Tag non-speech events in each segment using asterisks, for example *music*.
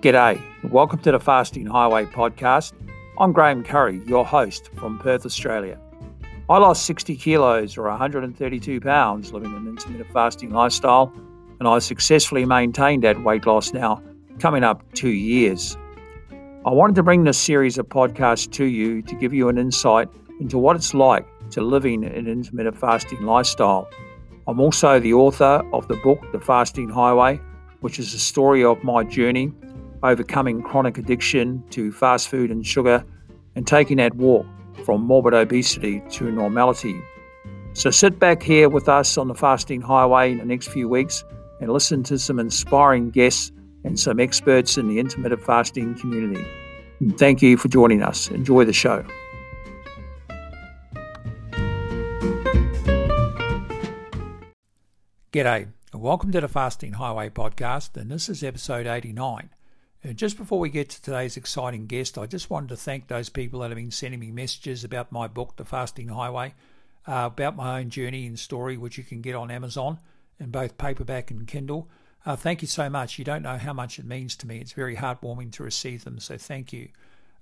G'day, welcome to the Fasting Highway podcast. I'm Graham Curry, your host from Perth, Australia. I lost 60 kilos or 132 pounds living an intermittent fasting lifestyle, and I successfully maintained that weight loss now, coming up two years. I wanted to bring this series of podcasts to you to give you an insight into what it's like to living an intermittent fasting lifestyle. I'm also the author of the book, The Fasting Highway, which is a story of my journey overcoming chronic addiction to fast food and sugar and taking that walk from morbid obesity to normality. So sit back here with us on the Fasting Highway in the next few weeks and listen to some inspiring guests and some experts in the intermittent fasting community. And thank you for joining us. Enjoy the show. G'day, and welcome to the Fasting Highway podcast, and this is episode 89. And just before we get to today's exciting guest, I just wanted to thank those people that have been sending me messages about my book, The Fasting Highway, uh, about my own journey and story, which you can get on Amazon in both paperback and Kindle. Uh, thank you so much. You don't know how much it means to me. It's very heartwarming to receive them, so thank you.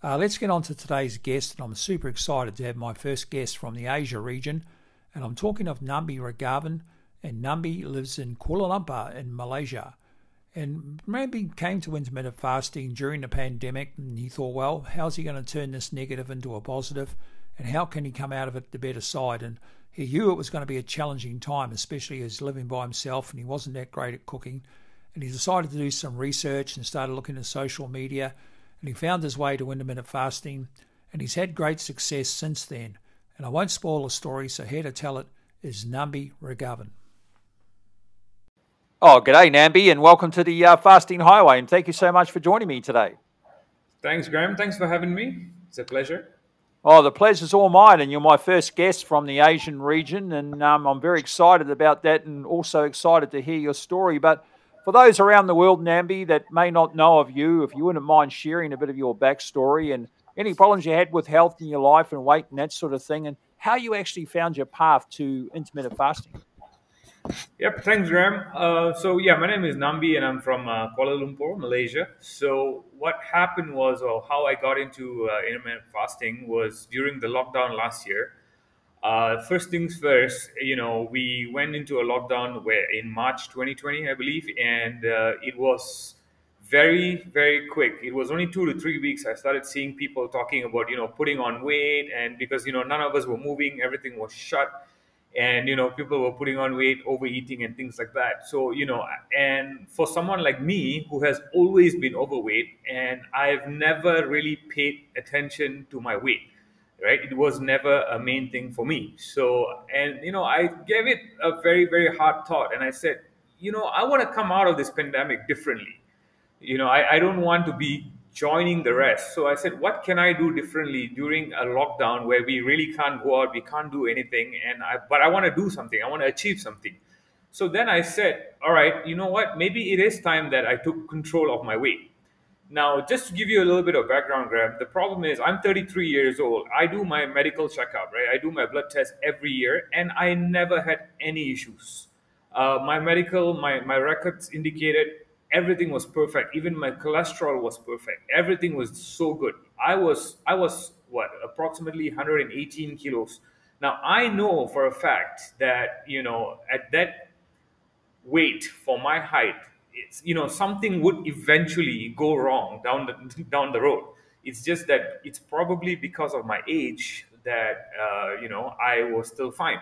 Uh, let's get on to today's guest, and I'm super excited to have my first guest from the Asia region, and I'm talking of Nambee Ragavan and Nambee lives in Kuala Lumpur in Malaysia. And Nambee came to intermittent fasting during the pandemic and he thought, well, how's he going to turn this negative into a positive and how can he come out of it the better side? And he knew it was going to be a challenging time, especially as living by himself and he wasn't that great at cooking. And he decided to do some research and started looking at social media and he found his way to intermittent fasting and he's had great success since then. And I won't spoil the story, so here to tell it is Nambee Ragavan. Oh, g'day, Nambee, and welcome to the uh, Fasting Highway. And thank you so much for joining me today. Thanks, Graham. Thanks for having me. It's a pleasure. Oh, the pleasure's all mine, and you're my first guest from the Asian region, and um, I'm very excited about that, and also excited to hear your story. But for those around the world, Nambee, that may not know of you, if you wouldn't mind sharing a bit of your backstory and any problems you had with health in your life and weight and that sort of thing, and how you actually found your path to intermittent fasting. Yep, thanks, Graham. Uh, so yeah, my name is Nambee, and I'm from uh, Kuala Lumpur, Malaysia. So what happened was, or how I got into uh, intermittent fasting was during the lockdown last year. Uh, first things first, you know, we went into a lockdown where in March 2020, I believe, and uh, it was very very quick it was only two to three weeks i started seeing people talking about you know putting on weight and because you know none of us were moving everything was shut and you know people were putting on weight overeating and things like that. So you know and for someone like me who has always been overweight and i've never really paid attention to my weight right? It was never a main thing for me. So and you know i gave it a very very hard thought and i said you know i want to come out of this pandemic differently. You know i, I don't want to be joining the rest. So I said, what can I do differently during a lockdown where we really can't go out, we can't do anything, and I, but I want to do something, I want to achieve something. So then I said, all right, you know what? Maybe it is time that I took control of my weight. Now, just to give you a little bit of background, Graham, the problem is I'm 33 years old. I do my medical checkup, right? I do my blood test every year, and I never had any issues. Uh, my medical, my, my records indicated everything was perfect. Even my cholesterol was perfect. Everything was so good. I was i was what approximately 118 kilos. Now i know for a fact that you know at that weight for my height it's you know something would eventually go wrong down the *laughs* down the road. It's just that it's probably because of my age that uh, you know i was still fine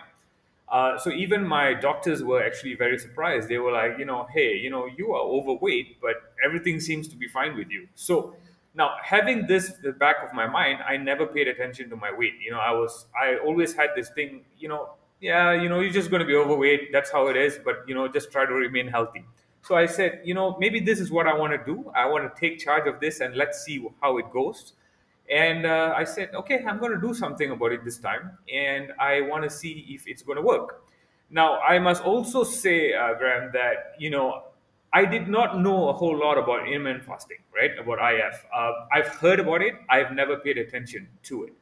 uh, so even my doctors were actually very surprised. They were like, you know, hey, you know, you are overweight, but everything seems to be fine with you. So now having this the back of my mind, I never paid attention to my weight. You know, I was I always had this thing, you know, yeah, you know, you're just going to be overweight. That's how it is. But you know, just try to remain healthy. So I said, you know, maybe this is what I want to do. I want to take charge of this and let's see how it goes. And uh, I said, okay, I'm going to do something about it this time, and I want to see if it's going to work. Now, I must also say, uh, Graham, that you know I did not know a whole lot about intermittent fasting, right? About IF. Uh, I've heard about it. I've never paid attention to it.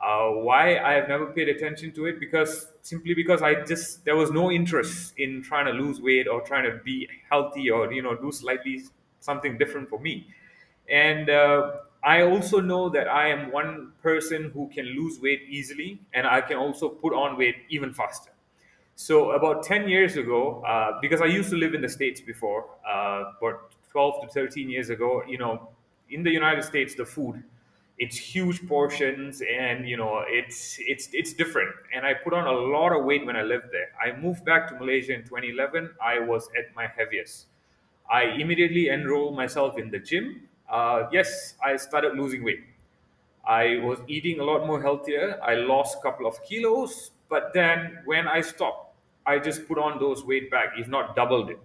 Uh, why I have never paid attention to it? Because simply because I just there was no interest in trying to lose weight or trying to be healthy or you know do slightly something different for me And uh, I also know that I am one person who can lose weight easily, and I can also put on weight even faster. So about 10 years ago, uh, because I used to live in the States before, uh, but 12 to 13 years ago, you know, in the United States, the food, it's huge portions and you know it's it's it's different. And i put on a lot of weight when i lived there. I moved back to malaysia in 2011 i was at my heaviest. I immediately enrolled myself in the gym uh, yes i started losing weight i was eating a lot more healthier i lost a couple of kilos but then when i stopped i just put on those weight back if not doubled it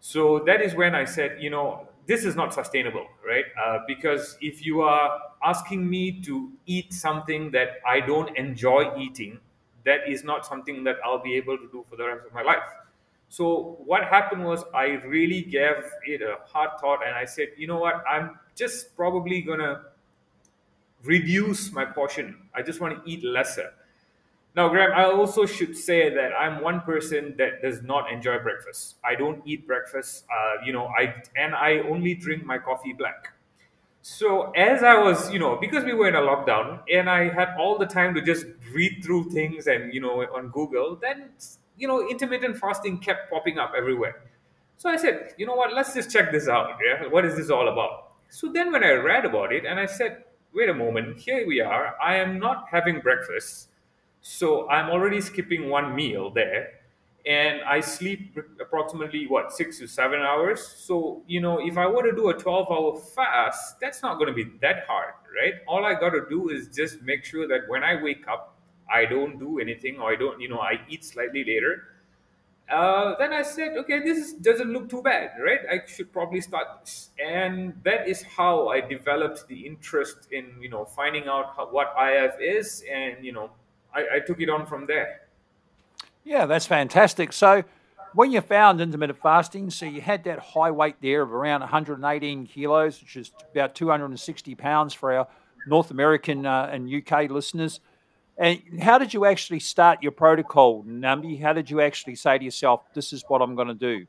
so that is when i said you know this is not sustainable, right? Uh, because if you are asking me to eat something that I don't enjoy eating, that is not something that I'll be able to do for the rest of my life. So what happened was I really gave it a hard thought and I said, you know what, I'm just probably gonna reduce my portion. I just want to eat lesser. Now, Graham, I also should say that I'm one person that does not enjoy breakfast. I don't eat breakfast. Uh, you know, I and I only drink my coffee black. So as I was, you know, because we were in a lockdown and I had all the time to just read through things and you know on Google, then you know intermittent fasting kept popping up everywhere. So I said, you know what, let's just check this out. Yeah, what is this all about? So then when I read about it and I said, wait a moment, here we are. I am not having breakfast so I'm already skipping one meal there. And I sleep approximately what six to seven hours. So, you know, if I were to do a 12 hour fast, that's not going to be that hard, right? All I got to do is just make sure that when I wake up, I don't do anything or I don't, you know, I eat slightly later. Uh, then I said, okay, this doesn't look too bad, right? I should probably start this. And that is how I developed the interest in, you know, finding out how, what IF is and, you know, I, I took it on from there. Yeah, that's fantastic. So, when you found intermittent fasting, so you had that high weight there of around 118 kilos, which is about 260 pounds for our North American uh, and UK listeners. And how did you actually start your protocol, Nambee? How did you actually say to yourself, "This is what I'm going to do"?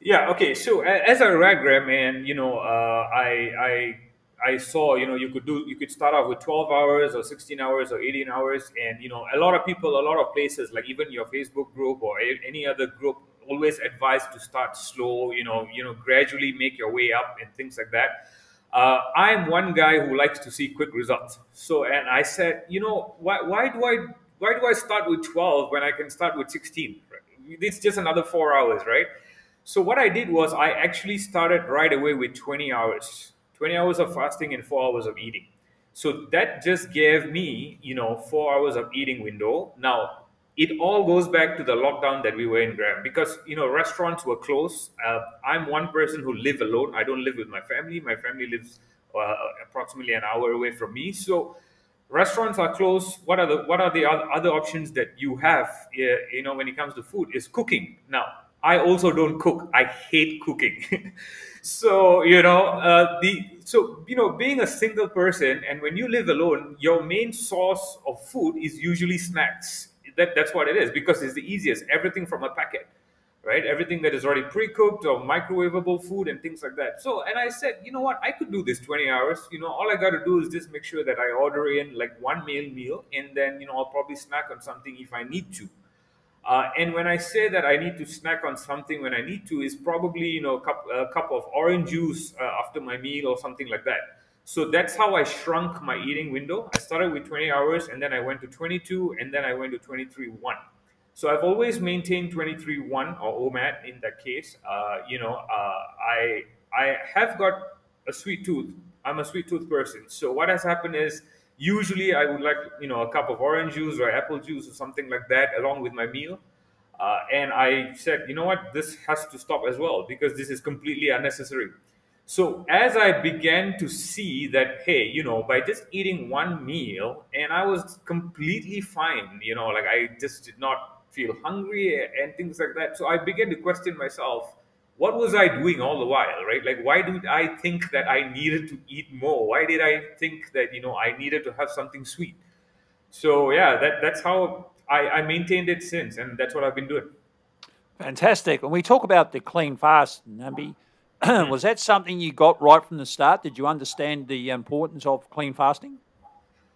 Yeah. Okay. So as a read, Graham, and you know, uh, I I I saw, you know, you could do, you could start off with 12 hours or 16 hours or 18 hours. And, you know, a lot of people, a lot of places, like even your Facebook group or any other group always advise to start slow, you know, you know, gradually make your way up and things like that. Uh, I'm one guy who likes to see quick results. So, and I said, you know, why, why do I, why do I start with 12 when I can start with 16? It's just another four hours, right? So what I did was I actually started right away with 20 hours 20 hours of fasting and four hours of eating. So that just gave me, you know, four hours of eating window. Now, it all goes back to the lockdown that we were in, Graham, because, you know, restaurants were closed. Uh, I'm one person who live alone. I don't live with my family. My family lives uh, approximately an hour away from me. So restaurants are closed. What are the what are the other options that you have, you know, when it comes to food is cooking. Now, I also don't cook. I hate cooking. *laughs* so you know uh, the so you know being a single person and when you live alone, your main source of food is usually snacks. That that's what it is because it's the easiest. Everything from a packet, right? Everything that is already pre-cooked or microwavable food and things like that. So and I said, you know what? I could do this 20 hours. You know, all I got to do is just make sure that I order in like one meal meal, and then you know I'll probably snack on something if I need to uh, and when I say that I need to snack on something when I need to, is probably you know a cup, a cup of orange juice uh, after my meal or something like that. So that's how I shrunk my eating window. I started with 20 hours, and then I went to 22, and then I went to 23 one. So I've always maintained 23 one or OMAD in that case. Uh, you know, uh, I I have got a sweet tooth. I'm a sweet tooth person. So what has happened is Usually, I would like you know a cup of orange juice or apple juice or something like that along with my meal. Uh, and I said, you know what, this has to stop as well because this is completely unnecessary. So as I began to see that, hey, you know, by just eating one meal, and I was completely fine, you know, like I just did not feel hungry and things like that. So I began to question myself what was I doing all the while, right? Like, why did I think that I needed to eat more? Why did I think that, you know, I needed to have something sweet? So, yeah, that, that's how I, I maintained it since, and that's what I've been doing. Fantastic. When we talk about the clean fast, Nambee, *clears throat* was that something you got right from the start? Did you understand the importance of clean fasting?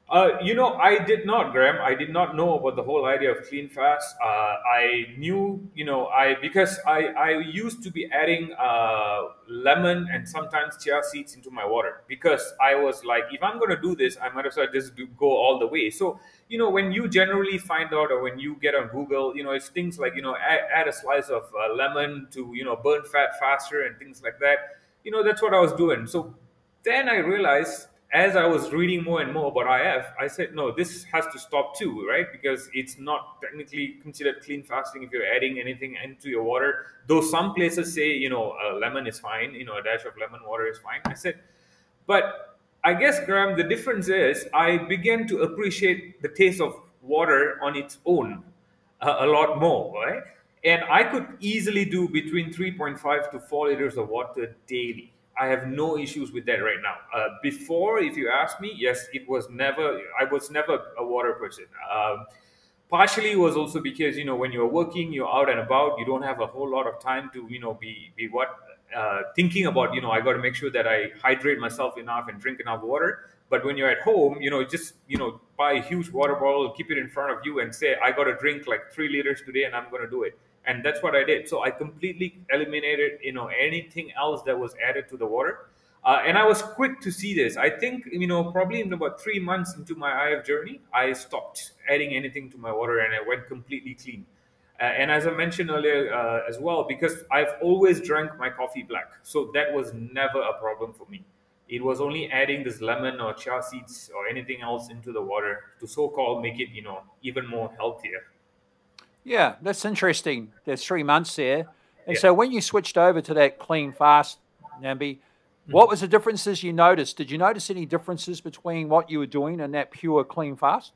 Uh, you know, I did not, Graham. I did not know about the whole idea of clean fast. Uh, I knew, you know, I because I I used to be adding uh, lemon and sometimes chia seeds into my water because I was like, if I'm to do this, I might as well just go all the way. So you know, when you generally find out or when you get on Google, you know, it's things like you know, add, add a slice of uh, lemon to you know burn fat faster and things like that. You know, that's what I was doing. So then I realized as I was reading more and more about IF, I said, no, this has to stop too, right? Because it's not technically considered clean fasting if you're adding anything into your water. Though some places say, you know, a lemon is fine, you know, a dash of lemon water is fine. I said, but I guess, Graham, the difference is I began to appreciate the taste of water on its own uh, a lot more, right? And I could easily do between 3.5 to 4 liters of water daily I have no issues with that right now. Uh, before, if you ask me, yes, it was never. I was never a water person. Um, partially was also because you know when you're working, you're out and about, you don't have a whole lot of time to you know be be what uh, thinking about. You know, I got to make sure that I hydrate myself enough and drink enough water. But when you're at home, you know, just you know, buy a huge water bottle, keep it in front of you, and say, "I got to drink like three liters today, and I'm going to do it." And that's what I did. So I completely eliminated, you know, anything else that was added to the water. Uh, and I was quick to see this. I think, you know, probably in about three months into my IF journey, I stopped adding anything to my water and I went completely clean. Uh, and as I mentioned earlier uh, as well, because I've always drank my coffee black, so that was never a problem for me. It was only adding this lemon or chia seeds or anything else into the water to so-called make it, you know, even more healthier. Yeah, that's interesting. There's three months there. And yeah. so when you switched over to that clean fast, Nambee, mm-hmm. what was the differences you noticed? Did you notice any differences between what you were doing and that pure clean fast?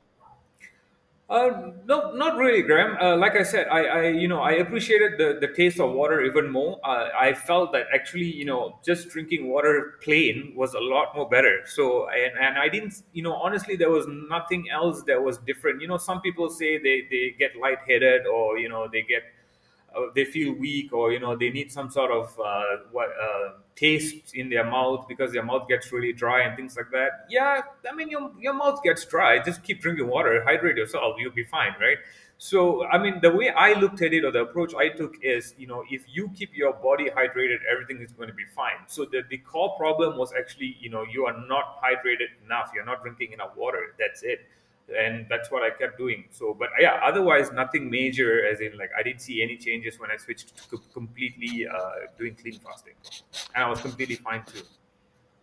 Uh, no, not really, Graham. Uh, like I said, I, I, you know, I appreciated the, the taste of water even more. Uh, I felt that actually, you know, just drinking water plain was a lot more better. So, and, and I didn't, you know, honestly, there was nothing else that was different. You know, some people say they, they get lightheaded or, you know, they get they feel weak or you know they need some sort of uh, what uh, taste in their mouth because their mouth gets really dry and things like that. Yeah i mean your, your mouth gets dry. Just keep drinking water. Hydrate yourself. You'll be fine right? So i mean the way i looked at it or the approach i took is you know if you keep your body hydrated everything is going to be fine. So the, the core problem was actually you know you are not hydrated enough. You're not drinking enough water. That's it and that's what I kept doing. So, but yeah, otherwise nothing major. As in, like I didn't see any changes when I switched to completely uh, doing clean fasting, and I was completely fine too.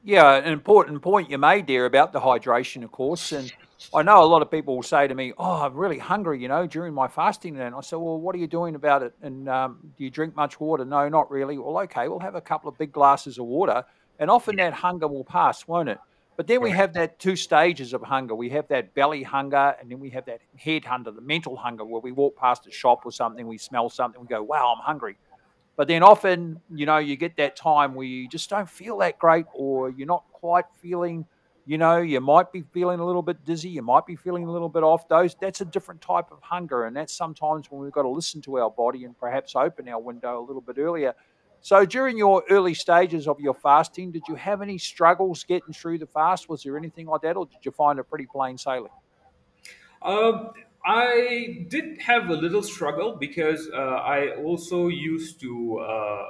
Yeah, an important point you made there about the hydration, of course, and I know a lot of people will say to me, "Oh, I'm really hungry," you know, during my fasting. And I said, "Well, what are you doing about it? And um, do you drink much water?" No, not really. Well, okay, we'll have a couple of big glasses of water, and often that hunger will pass, won't it? But then we have that two stages of hunger. We have that belly hunger, and then we have that head hunger, the mental hunger, where we walk past a shop or something, we smell something, we go, wow, I'm hungry. But then often, you know, you get that time where you just don't feel that great, or you're not quite feeling, you know, you might be feeling a little bit dizzy, you might be feeling a little bit off. Those that's a different type of hunger, and that's sometimes when we've got to listen to our body and perhaps open our window a little bit earlier so during your early stages of your fasting, did you have any struggles getting through the fast? Was there anything like that, or did you find it pretty plain sailing? Um, I did have a little struggle because uh, I also used to uh,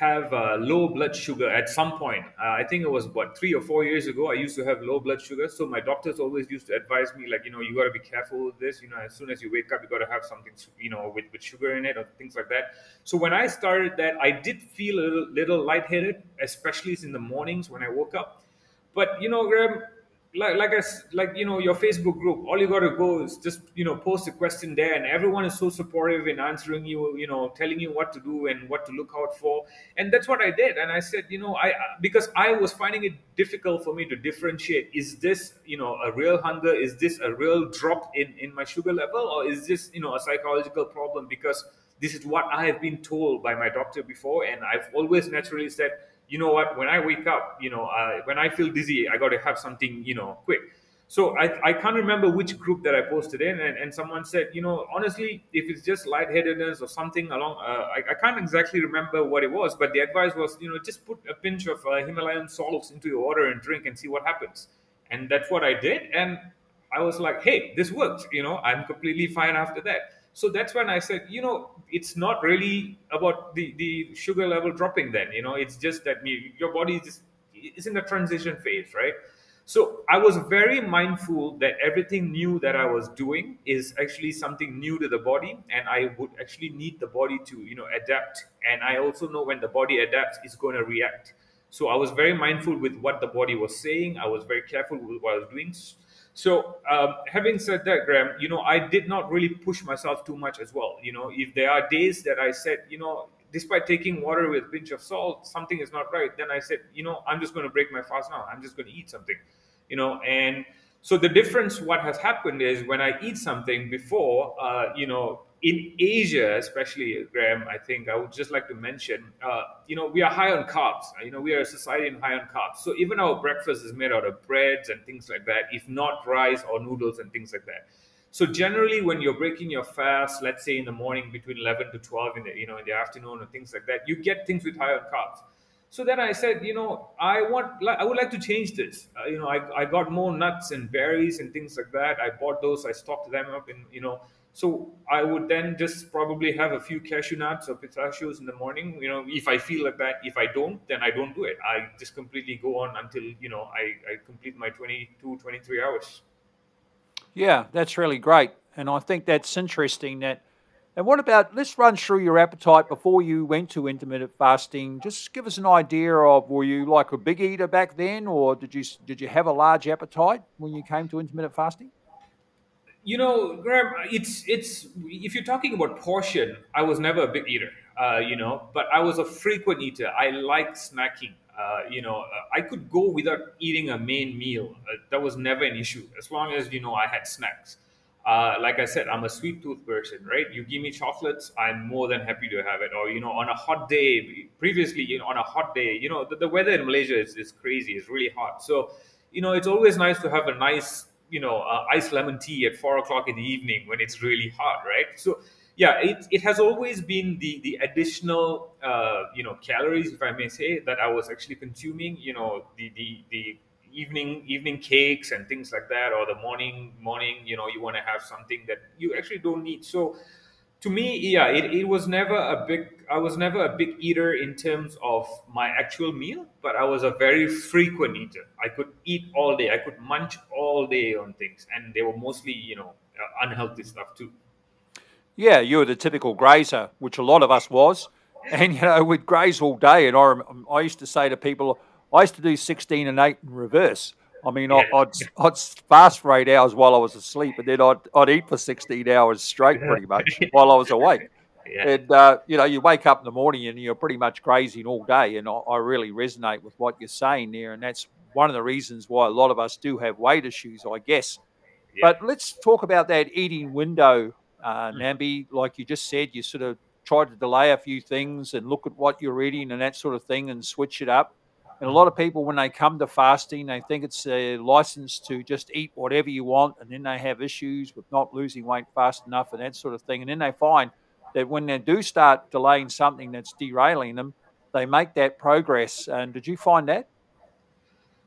have uh, low blood sugar at some point. Uh, I think it was what three or four years ago. I used to have low blood sugar, so my doctors always used to advise me like, you know, you got to be careful with this. You know, as soon as you wake up, you got to have something, you know, with, with sugar in it or things like that. So when I started that, I did feel a little, little lightheaded, especially in the mornings when I woke up. But you know, Graham, like like as like you know your facebook group all you got to go is just you know post a question there and everyone is so supportive in answering you you know telling you what to do and what to look out for. And that's what i did and i said you know i because i was finding it difficult for me to differentiate is this you know a real hunger? Is this a real drop in in my sugar level? Or is this you know a psychological problem? Because this is what i have been told by my doctor before and i've always naturally said you know what, when I wake up, you know, uh, when I feel dizzy, I got to have something, you know, quick. So I, I can't remember which group that I posted in, and, and someone said, you know, honestly, if it's just lightheadedness or something along, uh, I, I can't exactly remember what it was, but the advice was, you know, just put a pinch of uh, Himalayan salts into your water and drink and see what happens. And that's what I did, and I was like, hey, this works. You know, I'm completely fine after that. So that's when I said, you know, it's not really about the, the sugar level dropping then, you know, it's just that your body is, just, is in the transition phase, right? So I was very mindful that everything new that I was doing is actually something new to the body, and I would actually need the body to, you know, adapt. And I also know when the body adapts, it's going to react. So I was very mindful with what the body was saying. I was very careful with what I was doing. So, um, having said that, Graham, you know, I did not really push myself too much as well. You know, if there are days that I said, you know, despite taking water with a pinch of salt, something is not right, then I said, you know, I'm just going to break my fast now. I'm just going to eat something, you know, and so the difference, what has happened is when I eat something before, uh, you know, in Asia, especially Graham, I think I would just like to mention, uh, you know, we are high on carbs. You know, we are a society in high on carbs. So even our breakfast is made out of breads and things like that, if not rice or noodles and things like that. So generally, when you're breaking your fast, let's say in the morning between 11 to 12 in the you know in the afternoon or things like that, you get things with high on carbs. So then I said, you know, I want, I would like to change this. Uh, you know, I, I got more nuts and berries and things like that. I bought those, I stocked them up, and you know, so I would then just probably have a few cashew nuts or pistachios in the morning. You know, if I feel like that, if I don't, then I don't do it. I just completely go on until, you know, I, I complete my 22, 23 hours. Yeah, that's really great. And I think that's interesting that and what about let's run through your appetite before you went to intermittent fasting. Just give us an idea of were you like a big eater back then or did you did you have a large appetite when you came to intermittent fasting? You know, Graham, it's it's if you're talking about portion, I was never a big eater, uh, you know, but I was a frequent eater. I like snacking. Uh, you know, uh, I could go without eating a main meal. Uh, that was never an issue as long as you know I had snacks. Uh, like I said, I'm a sweet tooth person, right? You give me chocolates, I'm more than happy to have it. Or you know, on a hot day, previously, you know, on a hot day, you know, the, the weather in Malaysia is, is crazy. It's really hot, so you know, it's always nice to have a nice you know uh, iced lemon tea at four o'clock in the evening when it's really hot, right? So yeah, it, it has always been the the additional uh, you know calories, if I may say, that I was actually consuming. You know the the the evening evening cakes and things like that, or the morning morning you know you want to have something that you actually don't need. So to me, yeah, it, it was never a big. I was never a big eater in terms of my actual meal, but I was a very frequent eater. I could eat all day. I could munch all day on things, and they were mostly, you know, uh, unhealthy stuff too. Yeah, you were the typical grazer, which a lot of us was, and you know, we'd graze all day. And I, I used to say to people, I used to do sixteen and eight in reverse. I mean, yeah. I'd, I'd fast for eight hours while I was asleep, and then I'd, I'd eat for 16 hours straight pretty much *laughs* while I was awake. Yeah. And, uh, you know, you wake up in the morning and you're pretty much grazing all day. And I, I, really resonate with what you're saying there. And that's one of the reasons why a lot of us do have weight issues, I guess. Yeah. But let's talk about that eating window, uh, mm. Nambee. Like you just said, you sort of try to delay a few things and look at what you're eating and that sort of thing and switch it up. And a lot of people, when they come to fasting, they think it's a license to just eat whatever you want, and then they have issues with not losing weight fast enough and that sort of thing. And then they find that when they do start delaying something that's derailing them, they make that progress. And did you find that?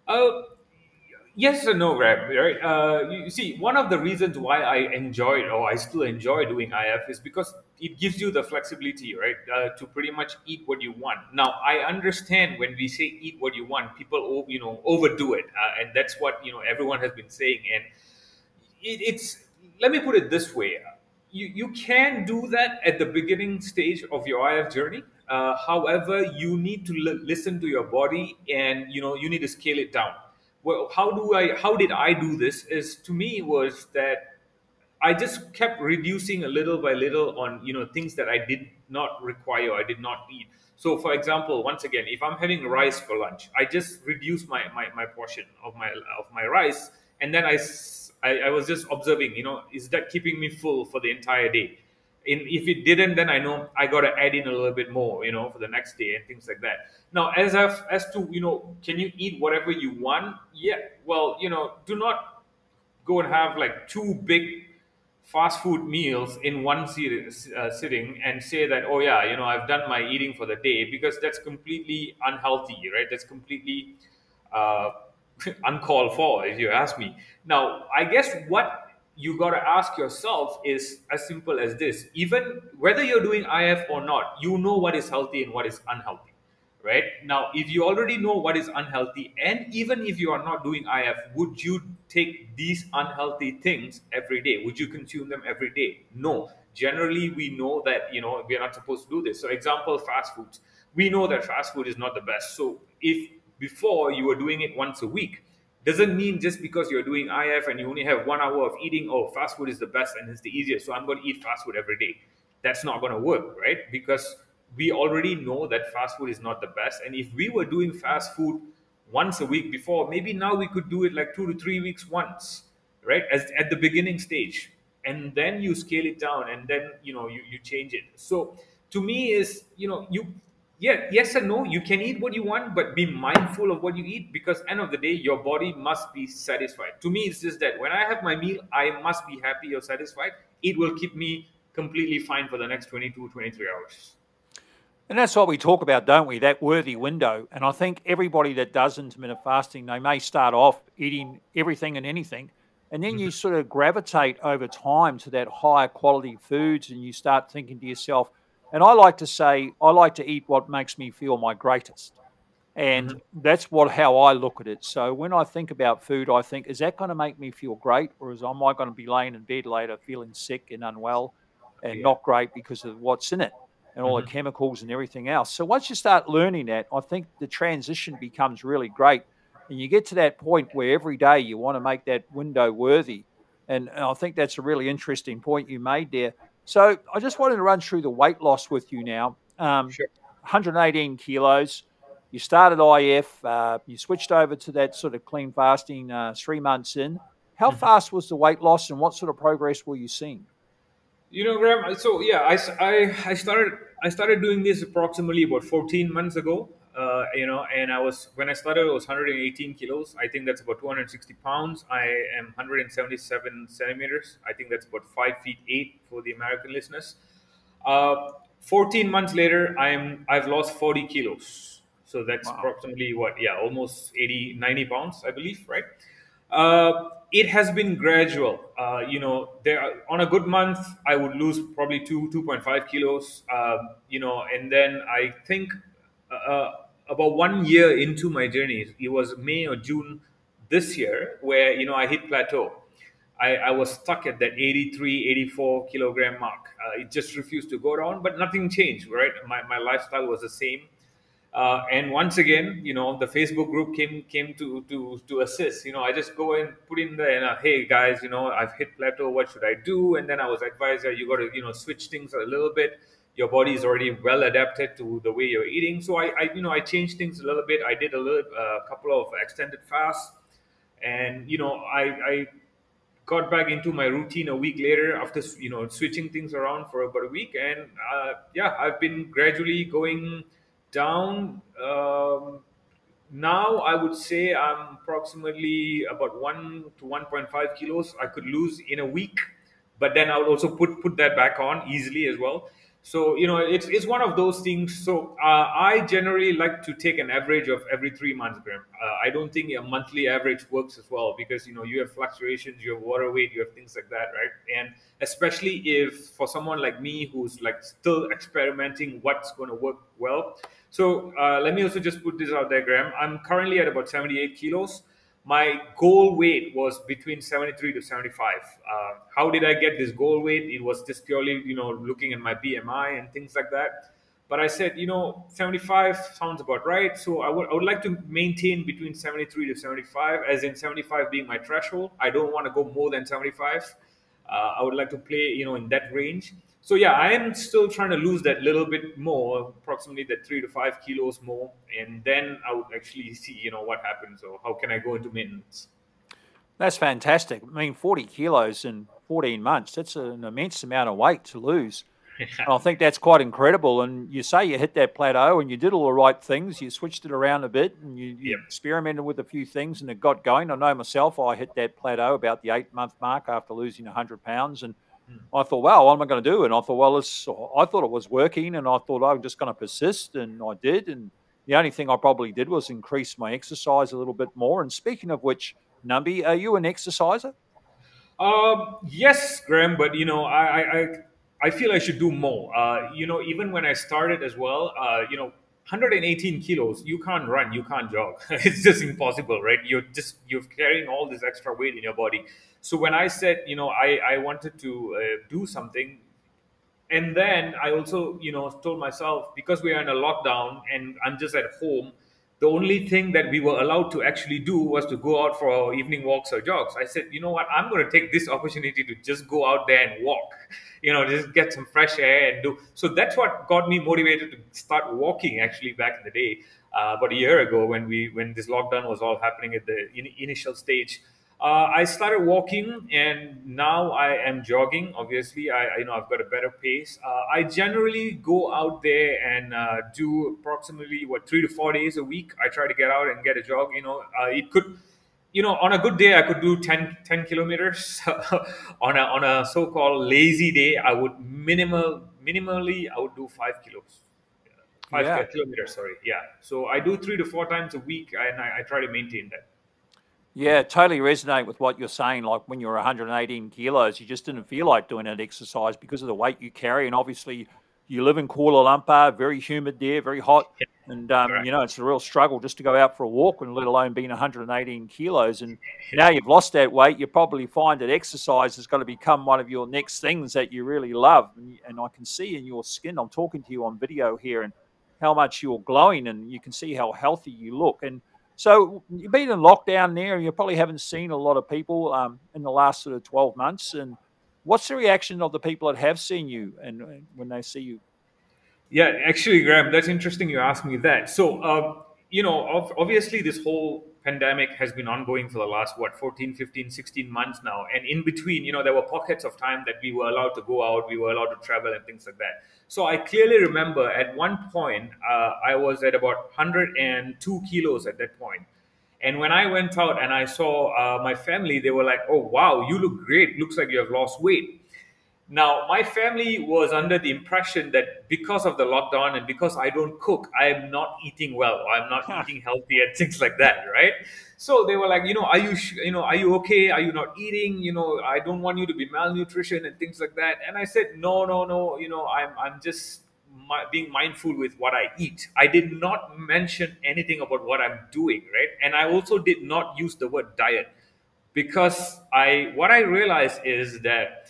Oh, Yes and no, Graham. Right? Uh, you see, one of the reasons why I enjoy or I still enjoy doing IF is because it gives you the flexibility, right, uh, to pretty much eat what you want. Now, I understand when we say eat what you want, people, you know, overdo it, uh, and that's what you know everyone has been saying. And it, it's let me put it this way: you you can do that at the beginning stage of your IF journey. Uh, however, you need to l- listen to your body, and you know you need to scale it down well, how do I, how did I do this? Is to me was that I just kept reducing a little by little on you know things that I did not require, I did not need. So, for example, once again, if I'm having rice for lunch, I just reduce my, my, my portion of my of my rice, and then I, I, I was just observing, you know, is that keeping me full for the entire day? in, if it didn't, then I know I got to add in a little bit more, you know, for the next day and things like that. Now, as as to you know, can you eat whatever you want? Yeah. Well, you know, do not go and have like two big fast food meals in one uh, sitting and say that oh yeah you know i've done my eating for the day because that's completely unhealthy right? That's completely uh, *laughs* uncalled for if you ask me. Now i guess what you got to ask yourself is as simple as this. Even whether you're doing if or not you know what is healthy and what is unhealthy right? Now if you already know what is unhealthy and even if you are not doing if would you take these unhealthy things every day? Would you consume them every day? No. Generally we know that you know we're not supposed to do this. So example fast foods. We know that fast food is not the best. So if before you were doing it once a week doesn't mean just because you're doing if and you only have one hour of eating oh fast food is the best and it's the easiest so i'm going to eat fast food every day. That's not going to work right? Because we already know that fast food is not the best. And if we were doing fast food once a week before, maybe now we could do it like two to three weeks once, right? As at the beginning stage. And then you scale it down and then you know you, you change it. So to me is, you know, you yeah, yes and no. You can eat what you want, but be mindful of what you eat because end of the day, your body must be satisfied. To me, it's just that when I have my meal, I must be happy or satisfied. It will keep me completely fine for the next 22, 23 hours. And that's what we talk about, don't we? That worthy window. And I think everybody that does intermittent fasting, they may start off eating everything and anything. And then you mm-hmm. sort of gravitate over time to that higher quality foods and you start thinking to yourself, and I like to say, I like to eat what makes me feel my greatest. And mm-hmm. that's what how I look at it. So when I think about food, I think, is that going to make me feel great? Or is am I going to be laying in bed later feeling sick and unwell and yeah. not great because of what's in it? And all mm-hmm. the chemicals and everything else. So once you start learning that, I think the transition becomes really great. And you get to that point where every day you want to make that window worthy. And I think that's a really interesting point you made there. So I just wanted to run through the weight loss with you now. Um, sure. 118 kilos. You started IF. Uh, you switched over to that sort of clean fasting uh, three months in. How mm-hmm. fast was the weight loss, and what sort of progress were you seeing? You know, Graham. So yeah, I, I, I started I started doing this approximately about 14 months ago. Uh, you know, and I was when I started, I was 118 kilos. I think that's about 260 pounds. I am 177 centimeters. I think that's about five feet eight for the American listeners. Uh, 14 months later, I'm I've lost 40 kilos. So that's wow. approximately what? Yeah, almost 80, 90 pounds, I believe, right? Uh, it has been gradual. Uh, you know, there on a good month, I would lose probably two, two point five kilos. Um, you know, and then I think uh, uh, about one year into my journey, it was May or June this year, where you know I hit plateau. I, I was stuck at that 83, 84 kilogram mark. Uh, it just refused to go down, but nothing changed. Right, my my lifestyle was the same. Uh, and once again, you know, the Facebook group came came to to to assist. You know, I just go and put in there, and hey guys, you know, I've hit plateau. What should I do? And then I was advised that you got to you know switch things a little bit. Your body is already well adapted to the way you're eating. So I, I you know I changed things a little bit. I did a little uh, couple of extended fasts, and you know I I got back into my routine a week later after you know switching things around for about a week and uh, yeah i've been gradually going down. Um, now I would say I'm approximately about one to 1.5 kilos I could lose in a week, but then I would also put put that back on easily as well. So you know it's it's one of those things. So uh, I generally like to take an average of every three months, Graham. Uh, I don't think a monthly average works as well because you know you have fluctuations, you have water weight, you have things like that, right? And especially if for someone like me who's like still experimenting what's going to work well so uh, let me also just put this out there, Graham. I'm currently at about 78 kilos. My goal weight was between 73 to 75. Uh, how did I get this goal weight? It was just purely, you know, looking at my BMI and things like that. But I said, you know, 75 sounds about right. So I would, I would like to maintain between 73 to 75, as in 75 being my threshold. I don't want to go more than 75. Uh, I would like to play, you know, in that range so yeah, I am still trying to lose that little bit more, approximately that three to five kilos more, and then I would actually see, you know, what happens or how can I go into maintenance. That's fantastic. I mean, 40 kilos in 14 months, that's an immense amount of weight to lose. *laughs* I think that's quite incredible. And you say you hit that plateau and you did all the right things. You switched it around a bit and you, you yep. experimented with a few things and it got going. I know myself, I hit that plateau about the eight month mark after losing 100 pounds. And. I thought, wow, what am I going to do? And I thought, well, I thought it was working and I thought I'm just going to persist. And I did. And the only thing I probably did was increase my exercise a little bit more. And speaking of which, Nambee, are you an exerciser? Um, yes, Graham, but you know, I, I, I feel I should do more. Uh, you know, even when I started as well, uh, you know, 118 kilos, you can't run, you can't jog. *laughs* it's just impossible, right? You're just you're carrying all this extra weight in your body. So when I said, you know, I I wanted to uh, do something, and then I also, you know, told myself because we are in a lockdown and I'm just at home the only thing that we were allowed to actually do was to go out for our evening walks or jogs. I said, you know what, I'm going to take this opportunity to just go out there and walk, *laughs* you know, just get some fresh air and do. So that's what got me motivated to start walking actually back in the day, uh, about a year ago when we when this lockdown was all happening at the in, initial stage. Uh, I started walking, and now I am jogging. Obviously, I, I you know I've got a better pace. Uh, I generally go out there and uh, do approximately what three to four days a week. I try to get out and get a jog. You know, uh, it could, you know, on a good day I could do 10, 10 kilometers. *laughs* on a on a so-called lazy day, I would minimal minimally I would do five kilos. Five yeah. kilometers, sorry. Yeah. So I do three to four times a week, and I, I try to maintain that. Yeah, totally resonate with what you're saying. Like when you were 118 kilos, you just didn't feel like doing that exercise because of the weight you carry. And obviously, you live in Kuala Lumpur, very humid there, very hot. And, um, you know, it's a real struggle just to go out for a walk, and let alone being 118 kilos. And now you've lost that weight, you probably find that exercise is going to become one of your next things that you really love. And, and I can see in your skin, I'm talking to you on video here, and how much you're glowing, and you can see how healthy you look. And so you've been in lockdown there, and you probably haven't seen a lot of people um, in the last sort of twelve months. And what's the reaction of the people that have seen you, and, and when they see you? Yeah, actually, Graham, that's interesting. You asked me that. So, uh, you know, obviously, this whole pandemic has been ongoing for the last what 14 15 16 months now. And in between you know there were pockets of time that we were allowed to go out we were allowed to travel and things like that. So i clearly remember at one point uh, i was at about 102 kilos at that point. And when i went out and i saw uh, my family they were like oh wow you look great. Looks like you have lost weight now, my family was under the impression that because of the lockdown and because I don't cook, I am not eating well, I'm not eating healthy and *laughs* things like that, right? So they were like, you know, are you, you know, are you okay? Are you not eating? You know, I don't want you to be malnutrition and things like that. And I said, no, no, no. You know, I'm, I'm just being mindful with what I eat. I did not mention anything about what I'm doing, right? And I also did not use the word diet because I, what I realized is that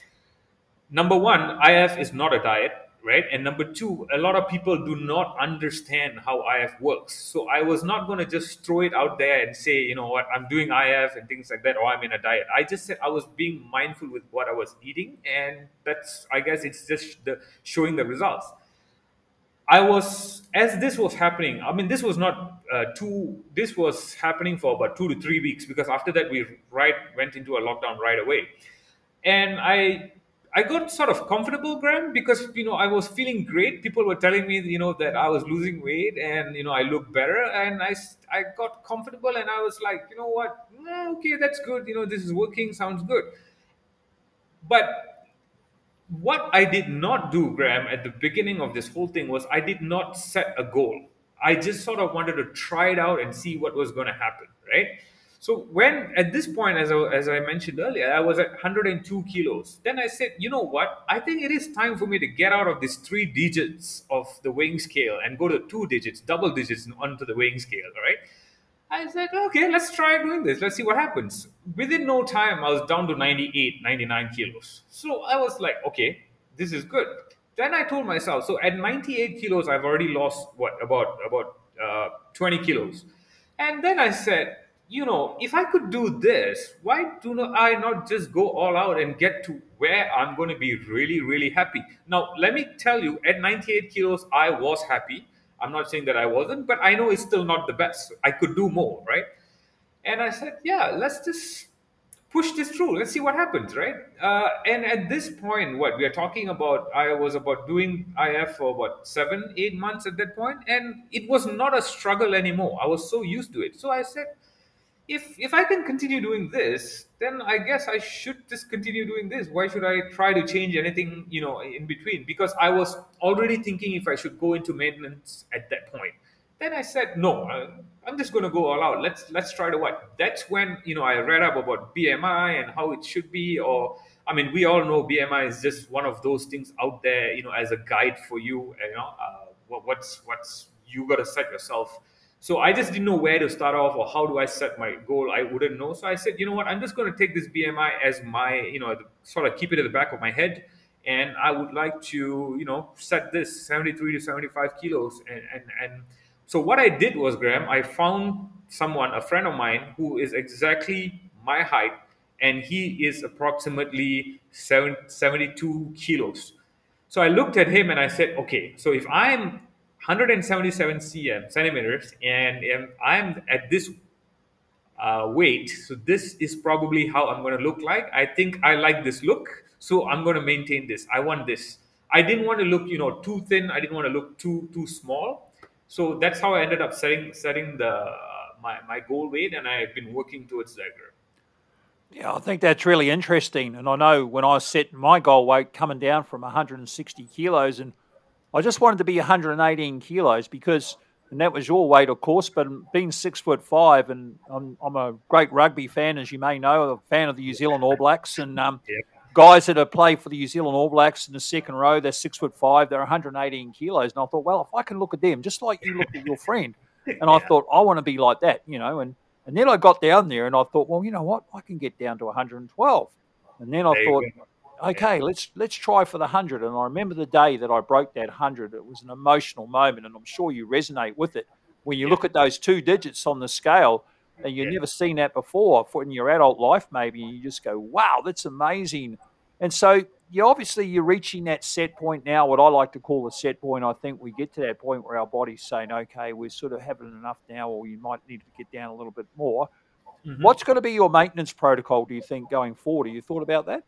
number one, IF is not a diet, right? And number two, a lot of people do not understand how IF works. So I was not going to just throw it out there and say, you know what, I'm doing IF and things like that, or I'm in a diet. I just said I was being mindful with what I was eating, and that's, I guess, it's just the showing the results. I was as this was happening. I mean, this was not uh, two. This was happening for about two to three weeks because after that we right went into a lockdown right away, and I I got sort of comfortable, Graham, because you know I was feeling great. People were telling me, you know, that I was losing weight and you know I look better, and I I got comfortable, and I was like, you know what, eh, okay, that's good. You know, this is working, sounds good. But what I did not do, Graham, at the beginning of this whole thing was I did not set a goal. I just sort of wanted to try it out and see what was going to happen, right? So when at this point, as I, as I mentioned earlier, I was at 102 kilos. Then I said, you know what? I think it is time for me to get out of these three digits of the weighing scale and go to two digits, double digits onto the weighing scale. Right? I said, okay, let's try doing this. Let's see what happens. Within no time, I was down to 98, 99 kilos. So I was like, okay, this is good. Then I told myself, so at 98 kilos, I've already lost what about about uh, 20 kilos. And then I said, you know, if I could do this, why do not I not just go all out and get to where I'm going to be really, really happy? Now, let me tell you, at 98 kilos, I was happy. I'm not saying that I wasn't, but I know it's still not the best. I could do more, right? And I said, yeah, let's just push this through. Let's see what happens, right? Uh, and at this point, what we are talking about, I was about doing IF for what seven, eight months at that point, and it was not a struggle anymore. I was so used to it. So I said, if if I can continue doing this, then I guess I should just continue doing this. Why should I try to change anything, you know, in between? Because I was already thinking if I should go into maintenance at that point. Then I said, no, I'm just going to go all out. Let's let's try to what. That's when you know I read up about BMI and how it should be. Or I mean, we all know BMI is just one of those things out there, you know, as a guide for you. You know, uh, what's what's you got to set yourself so I just didn't know where to start off or how do I set my goal. I wouldn't know. So I said, you know what, I'm just going to take this BMI as my, you know, sort of keep it at the back of my head. And I would like to, you know, set this 73 to 75 kilos. And, and, and so what I did was, Graham, I found someone, a friend of mine, who is exactly my height. And he is approximately 72 kilos. So I looked at him and I said, okay, so if I'm 177 cm centimeters, and I'm at this uh, weight. So this is probably how I'm going to look like. I think I like this look, so I'm going to maintain this. I want this. I didn't want to look, you know, too thin. I didn't want to look too too small. So that's how I ended up setting setting the uh, my my goal weight, and I've been working towards that. Yeah, I think that's really interesting. And I know when I set my goal weight coming down from 160 kilos and I just wanted to be 118 kilos because, and that was your weight, of course, but being six foot five, and I'm, I'm a great rugby fan, as you may know, a fan of the New Zealand All Blacks, and um, yep. guys that have played for the New Zealand All Blacks in the second row, they're six foot five, they're 118 kilos, and I thought, well, if I can look at them, just like you look at your friend, and *laughs* yeah. I thought I want to be like that, you know, and and then I got down there and I thought, well, you know what, I can get down to 112, and then I there thought okay, let's let's try for the hundred. And I remember the day that I broke that hundred. It was an emotional moment, and I'm sure you resonate with it when you look at those two digits on the scale. And you've never seen that before for in your adult life, maybe. And you just go, "Wow, that's amazing!" And so, you obviously you're reaching that set point now. What I like to call the set point. I think we get to that point where our body's saying, "Okay, we're sort of having enough now, or you might need to get down a little bit more." Mm-hmm. What's going to be your maintenance protocol? Do you think going forward? Have you thought about that?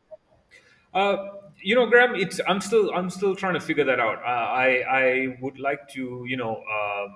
Uh, you know, Graham, it's I'm still I'm still trying to figure that out. Uh, I I would like to you know uh,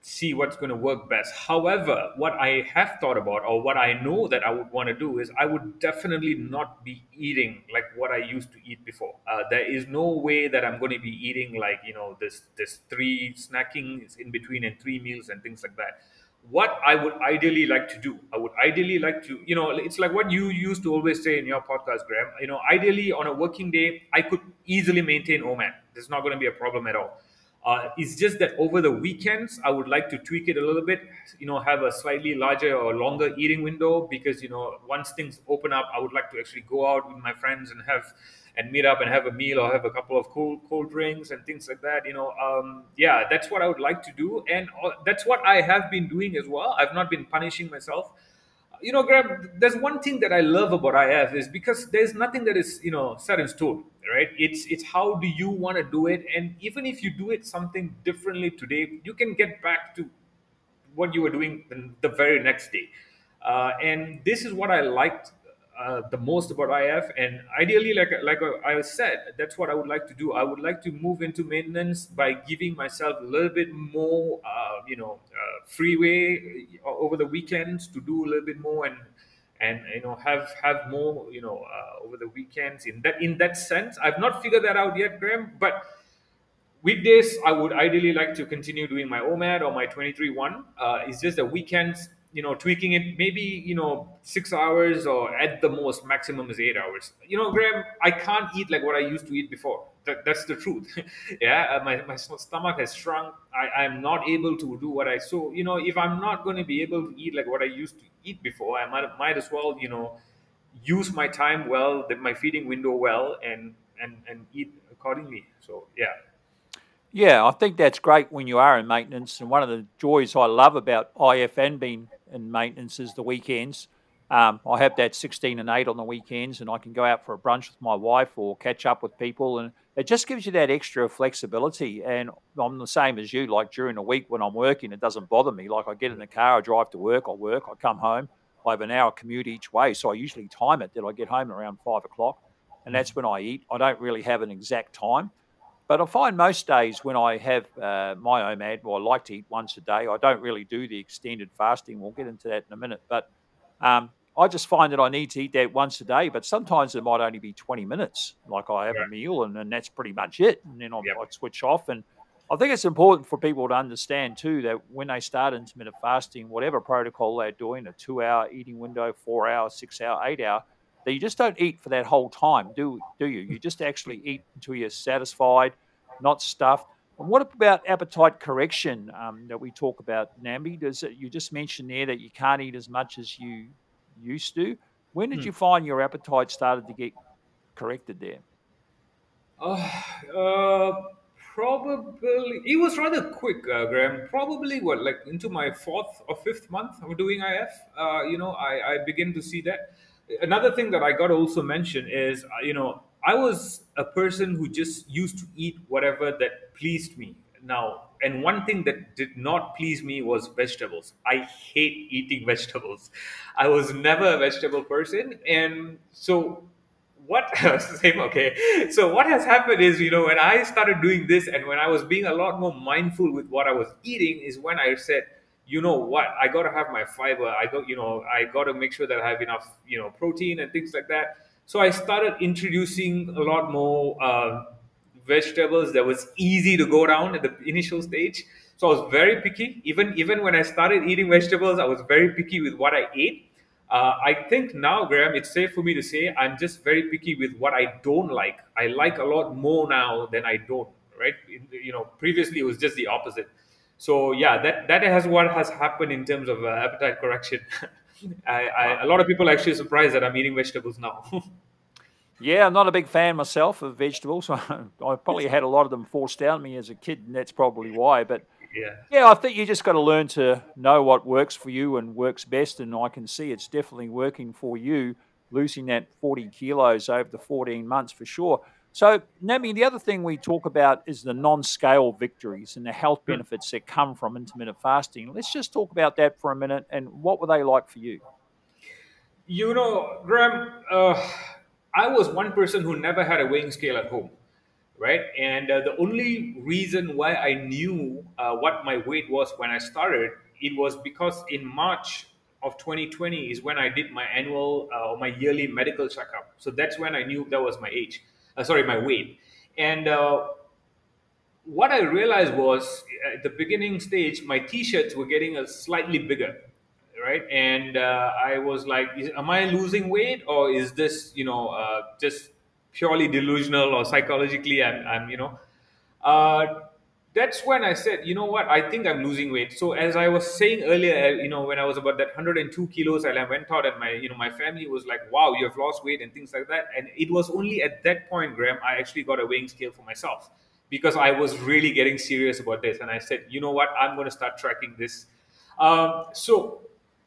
see what's going to work best. However, what I have thought about or what I know that I would want to do is I would definitely not be eating like what I used to eat before. Uh, there is no way that I'm going to be eating like you know this this three snacking in between and three meals and things like that what I would ideally like to do. I would ideally like to, you know, it's like what you used to always say in your podcast, Graham. You know, ideally on a working day, I could easily maintain OMAD. There's not going to be a problem at all. Uh, it's just that over the weekends, I would like to tweak it a little bit, you know, have a slightly larger or longer eating window because, you know, once things open up, I would like to actually go out with my friends and have and meet up and have a meal or have a couple of cold cold drinks and things like that you know um, yeah that's what i would like to do. And uh, that's what i have been doing as well. I've not been punishing myself. You know graham there's one thing that i love about if is because there's nothing that is you know set in stone right? It's it's how do you want to do it? And even if you do it something differently today you can get back to what you were doing the very next day. Uh, and this is what i liked uh, the most about IF. And ideally, like like I said, that's what I would like to do. I would like to move into maintenance by giving myself a little bit more, uh, you know, uh, freeway uh, over the weekends to do a little bit more and and you know have have more you know uh, over the weekends in that in that sense i've not figured that out yet graham but weekdays i would ideally like to continue doing my omad or my 23-1 uh, it's just the weekends you know tweaking it maybe you know six hours or at the most maximum is eight hours. You know graham i can't eat like what i used to eat before. That, that's the truth. *laughs* Yeah uh, my, my stomach has shrunk. I, i'm not able to do what i so you know if i'm not going to be able to eat like what i used to eat before i might, might as well you know use my time well my feeding window well and and and eat accordingly. So yeah. Yeah, I think that's great when you are in maintenance. And one of the joys I love about IFN being in maintenance is the weekends. Um, I have that 16 and 8 on the weekends, and I can go out for a brunch with my wife or catch up with people. And it just gives you that extra flexibility. And I'm the same as you. Like during the week when I'm working, it doesn't bother me. Like I get in the car, I drive to work, I work, I come home, I have an hour commute each way, so I usually time it that I get home around five o'clock, and that's when I eat. I don't really have an exact time, but I find most days when I have uh, my OMAD, well, I like to eat once a day. I don't really do the extended fasting. We'll get into that in a minute, but um, I just find that I need to eat that once a day. But sometimes it might only be 20 minutes. Like I have a meal, and, and that's pretty much it. And then I yep. switch off. And I think it's important for people to understand too that when they start intermittent fasting, whatever protocol they're doing, a two-hour eating window, four-hour, six-hour, eight-hour, that you just don't eat for that whole time, do do you? You just actually eat until you're satisfied, not stuffed. And what about appetite correction um, that we talk about, Nambee? Does it, you just mentioned there that you can't eat as much as you used to? When did hmm. you find your appetite started to get corrected there? Uh, *sighs* uh, probably it was rather quick, uh, Graham. Probably what like into my fourth or fifth month of doing IF. Uh, you know, I, I begin to see that another thing that I got to also mention is, uh, you know, I was a person who just used to eat whatever that pleased me. Now, and one thing that did not please me was vegetables. I hate eating *laughs* vegetables. I was never a vegetable person, and so what *laughs* same okay so what has happened is you know when i started doing this and when i was being a lot more mindful with what i was eating is when i said you know what i got to have my fiber i got you know i got to make sure that i have enough you know protein and things like that so i started introducing a lot more uh, vegetables that was easy to go down at the initial stage so i was very picky even even when i started eating vegetables i was very picky with what i ate uh, I think now, Graham, it's safe for me to say I'm just very picky with what I don't like. I like a lot more now than I don't. Right? You know, previously it was just the opposite. So yeah, that that has what has happened in terms of uh, appetite correction. *laughs* I, I, a lot of people are actually surprised that I'm eating vegetables now. *laughs* yeah, I'm not a big fan myself of vegetables. *laughs* I probably had a lot of them forced down me as a kid, and that's probably why. But yeah, yeah, I think you just got to learn to know what works for you and works best. And I can see it's definitely working for you, losing that 40 kilos over the 14 months for sure. So, Nambee, the other thing we talk about is the non scale victories and the health hmm. benefits that come from intermittent fasting. Let's just talk about that for a minute and what were they like for you? You know, Graham, uh, I was one person who never had a weighing scale at home, right? And uh, the only reason why I knew uh, what my weight was when I started, it was because in March of 2020 is when I did my annual uh, or my yearly medical checkup. So that's when I knew that was my age uh, sorry, my weight. And uh, what I realized was at the beginning stage, my t-shirts were getting a slightly bigger, right? And uh, I was like, am I losing weight or is this, you know, uh, just purely delusional or psychologically I'm, I'm you know, uh, that's when I said, you know what, I think I'm losing weight. So as I was saying earlier, uh, you know, when I was about that 102 kilos, I went out and my, you know, my family was like, wow, you have lost weight and things like that. And it was only at that point, Graham, I actually got a weighing scale for myself because I was really getting serious about this. And I said, you know what, I'm going to start tracking this. Um, so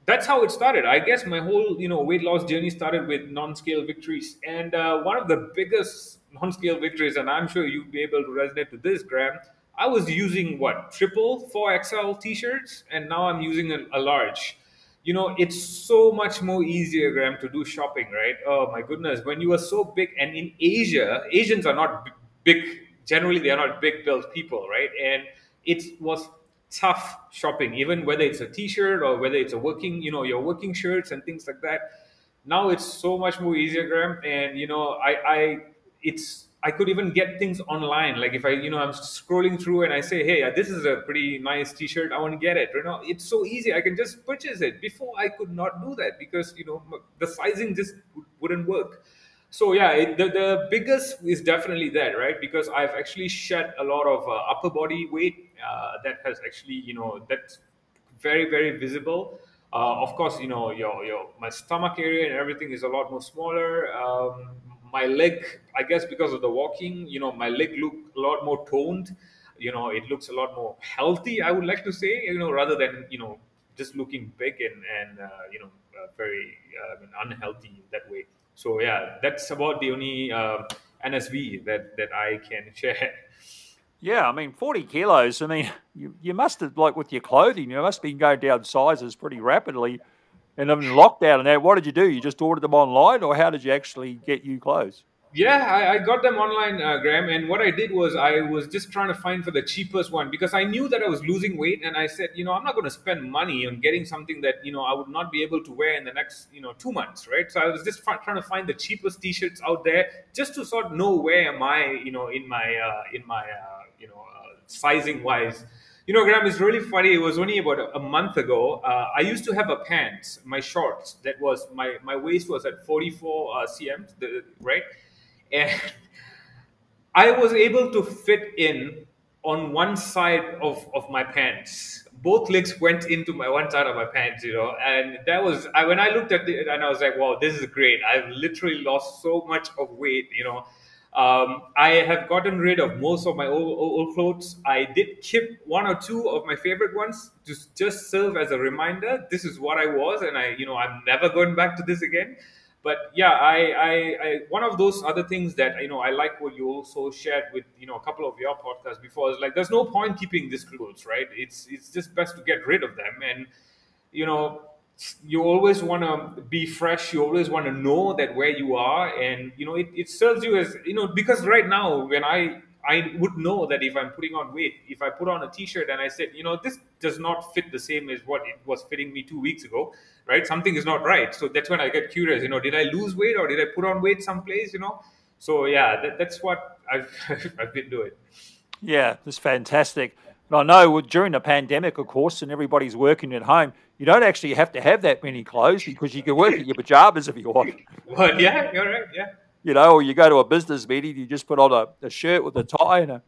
that's how it started. I guess my whole, you know, weight loss journey started with non-scale victories. And uh, one of the biggest non-scale victories, and I'm sure you'd be able to resonate with this, Graham, I was using what triple 4XL t-shirts, and now I'm using a, a, large. You know, it's so much more easier, Graham, to do shopping, right? Oh my goodness, when you are so big, and in Asia, Asians are not big. Generally, they are not big built people, right? And it was tough shopping, even whether it's a t-shirt or whether it's a working, you know, your working shirts and things like that. Now it's so much more easier, Graham, and you know, I, I, it's I could even get things online. Like if I, you know, I'm scrolling through and I say, "Hey, this is a pretty nice T-shirt. I want to get it." You know, it's so easy. I can just purchase it. Before I could not do that because you know the sizing just wouldn't work. So yeah, it, the the biggest is definitely that, right? Because I've actually shed a lot of uh, upper body weight uh, that has actually, you know, that's very very visible. Uh, of course, you know, your your my stomach area and everything is a lot more smaller. Um, my leg, I guess because of the walking, you know, my leg look a lot more toned. You know, it looks a lot more healthy. I would like to say, you know, rather than you know just looking big and and uh, you know uh, very uh, unhealthy that way. So yeah, that's about the only uh, NSV that that I can *laughs* share. Yeah, I mean, 40 kilos. I mean, *laughs* you, you must have, like with your clothing, you must have been going down sizes pretty rapidly And in lockdown and that, what did you do? You just ordered them online, or how did you actually get you clothes? Yeah, I, I, got them online, uh, Graham. And what I did was I was just trying to find for the cheapest one because I knew that I was losing weight, and I said, you know, I'm not going to spend money on getting something that you know I would not be able to wear in the next you know two months, right? So I was just f- trying to find the cheapest T-shirts out there just to sort of know where am I, you know, in my uh, in my uh, you know uh, sizing wise. You know, Graham, it's really funny. It was only about a, month ago. Uh, I used to have a pants, my shorts, that was my my waist was at 44 uh, cm, the, right? and *laughs* I was able to fit in on one side of, of my pants. Both legs went into my one side of my pants, you know, and that was I, when I looked at it and I was like, "Wow, this is great! I've literally lost so much of weight, you know." Um, I have gotten rid of most of my old, old, clothes. I did keep one or two of my favorite ones to just serve as a reminder. This is what I was, and I, you know, I'm never going back to this again but yeah I, I, I one of those other things that you know i like what you also shared with you know a couple of your podcasts before is like there's no point keeping these clothes right it's it's just best to get rid of them and you know you always want to be fresh you always want to know that where you are and you know it, it serves you as you know because right now when i I would know that if I'm putting on weight, if I put on a t-shirt and I said, you know, this does not fit the same as what it was fitting me two weeks ago, right? Something is not right. So that's when I get curious, you know, did I lose weight or did I put on weight someplace, you know? So yeah, that, that's what I've, *laughs* I've been doing. Yeah, that's fantastic. And I know during the pandemic, of course, and everybody's working at home, you don't actually have to have that many clothes because you can work in your pajamas if you want. *laughs* But yeah, you're right. Yeah you know, or you go to a business meeting, you just put on a, a shirt with a tie and a,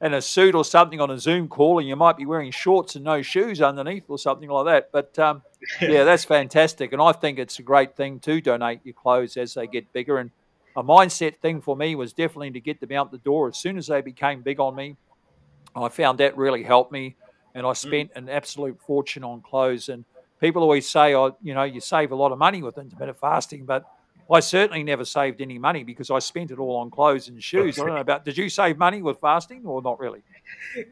and a suit or something on a Zoom call, and you might be wearing shorts and no shoes underneath or something like that. But um, *laughs* yeah, that's fantastic. And I think it's a great thing to donate your clothes as they get bigger. And a mindset thing for me was definitely to get them out the door as soon as they became big on me. I found that really helped me. And I mm. spent an absolute fortune on clothes. And people always say, oh, you know, you save a lot of money with intermittent fasting, but I certainly never saved any money because I spent it all on clothes and shoes. I don't know about. Did you save money with fasting or not really? *laughs*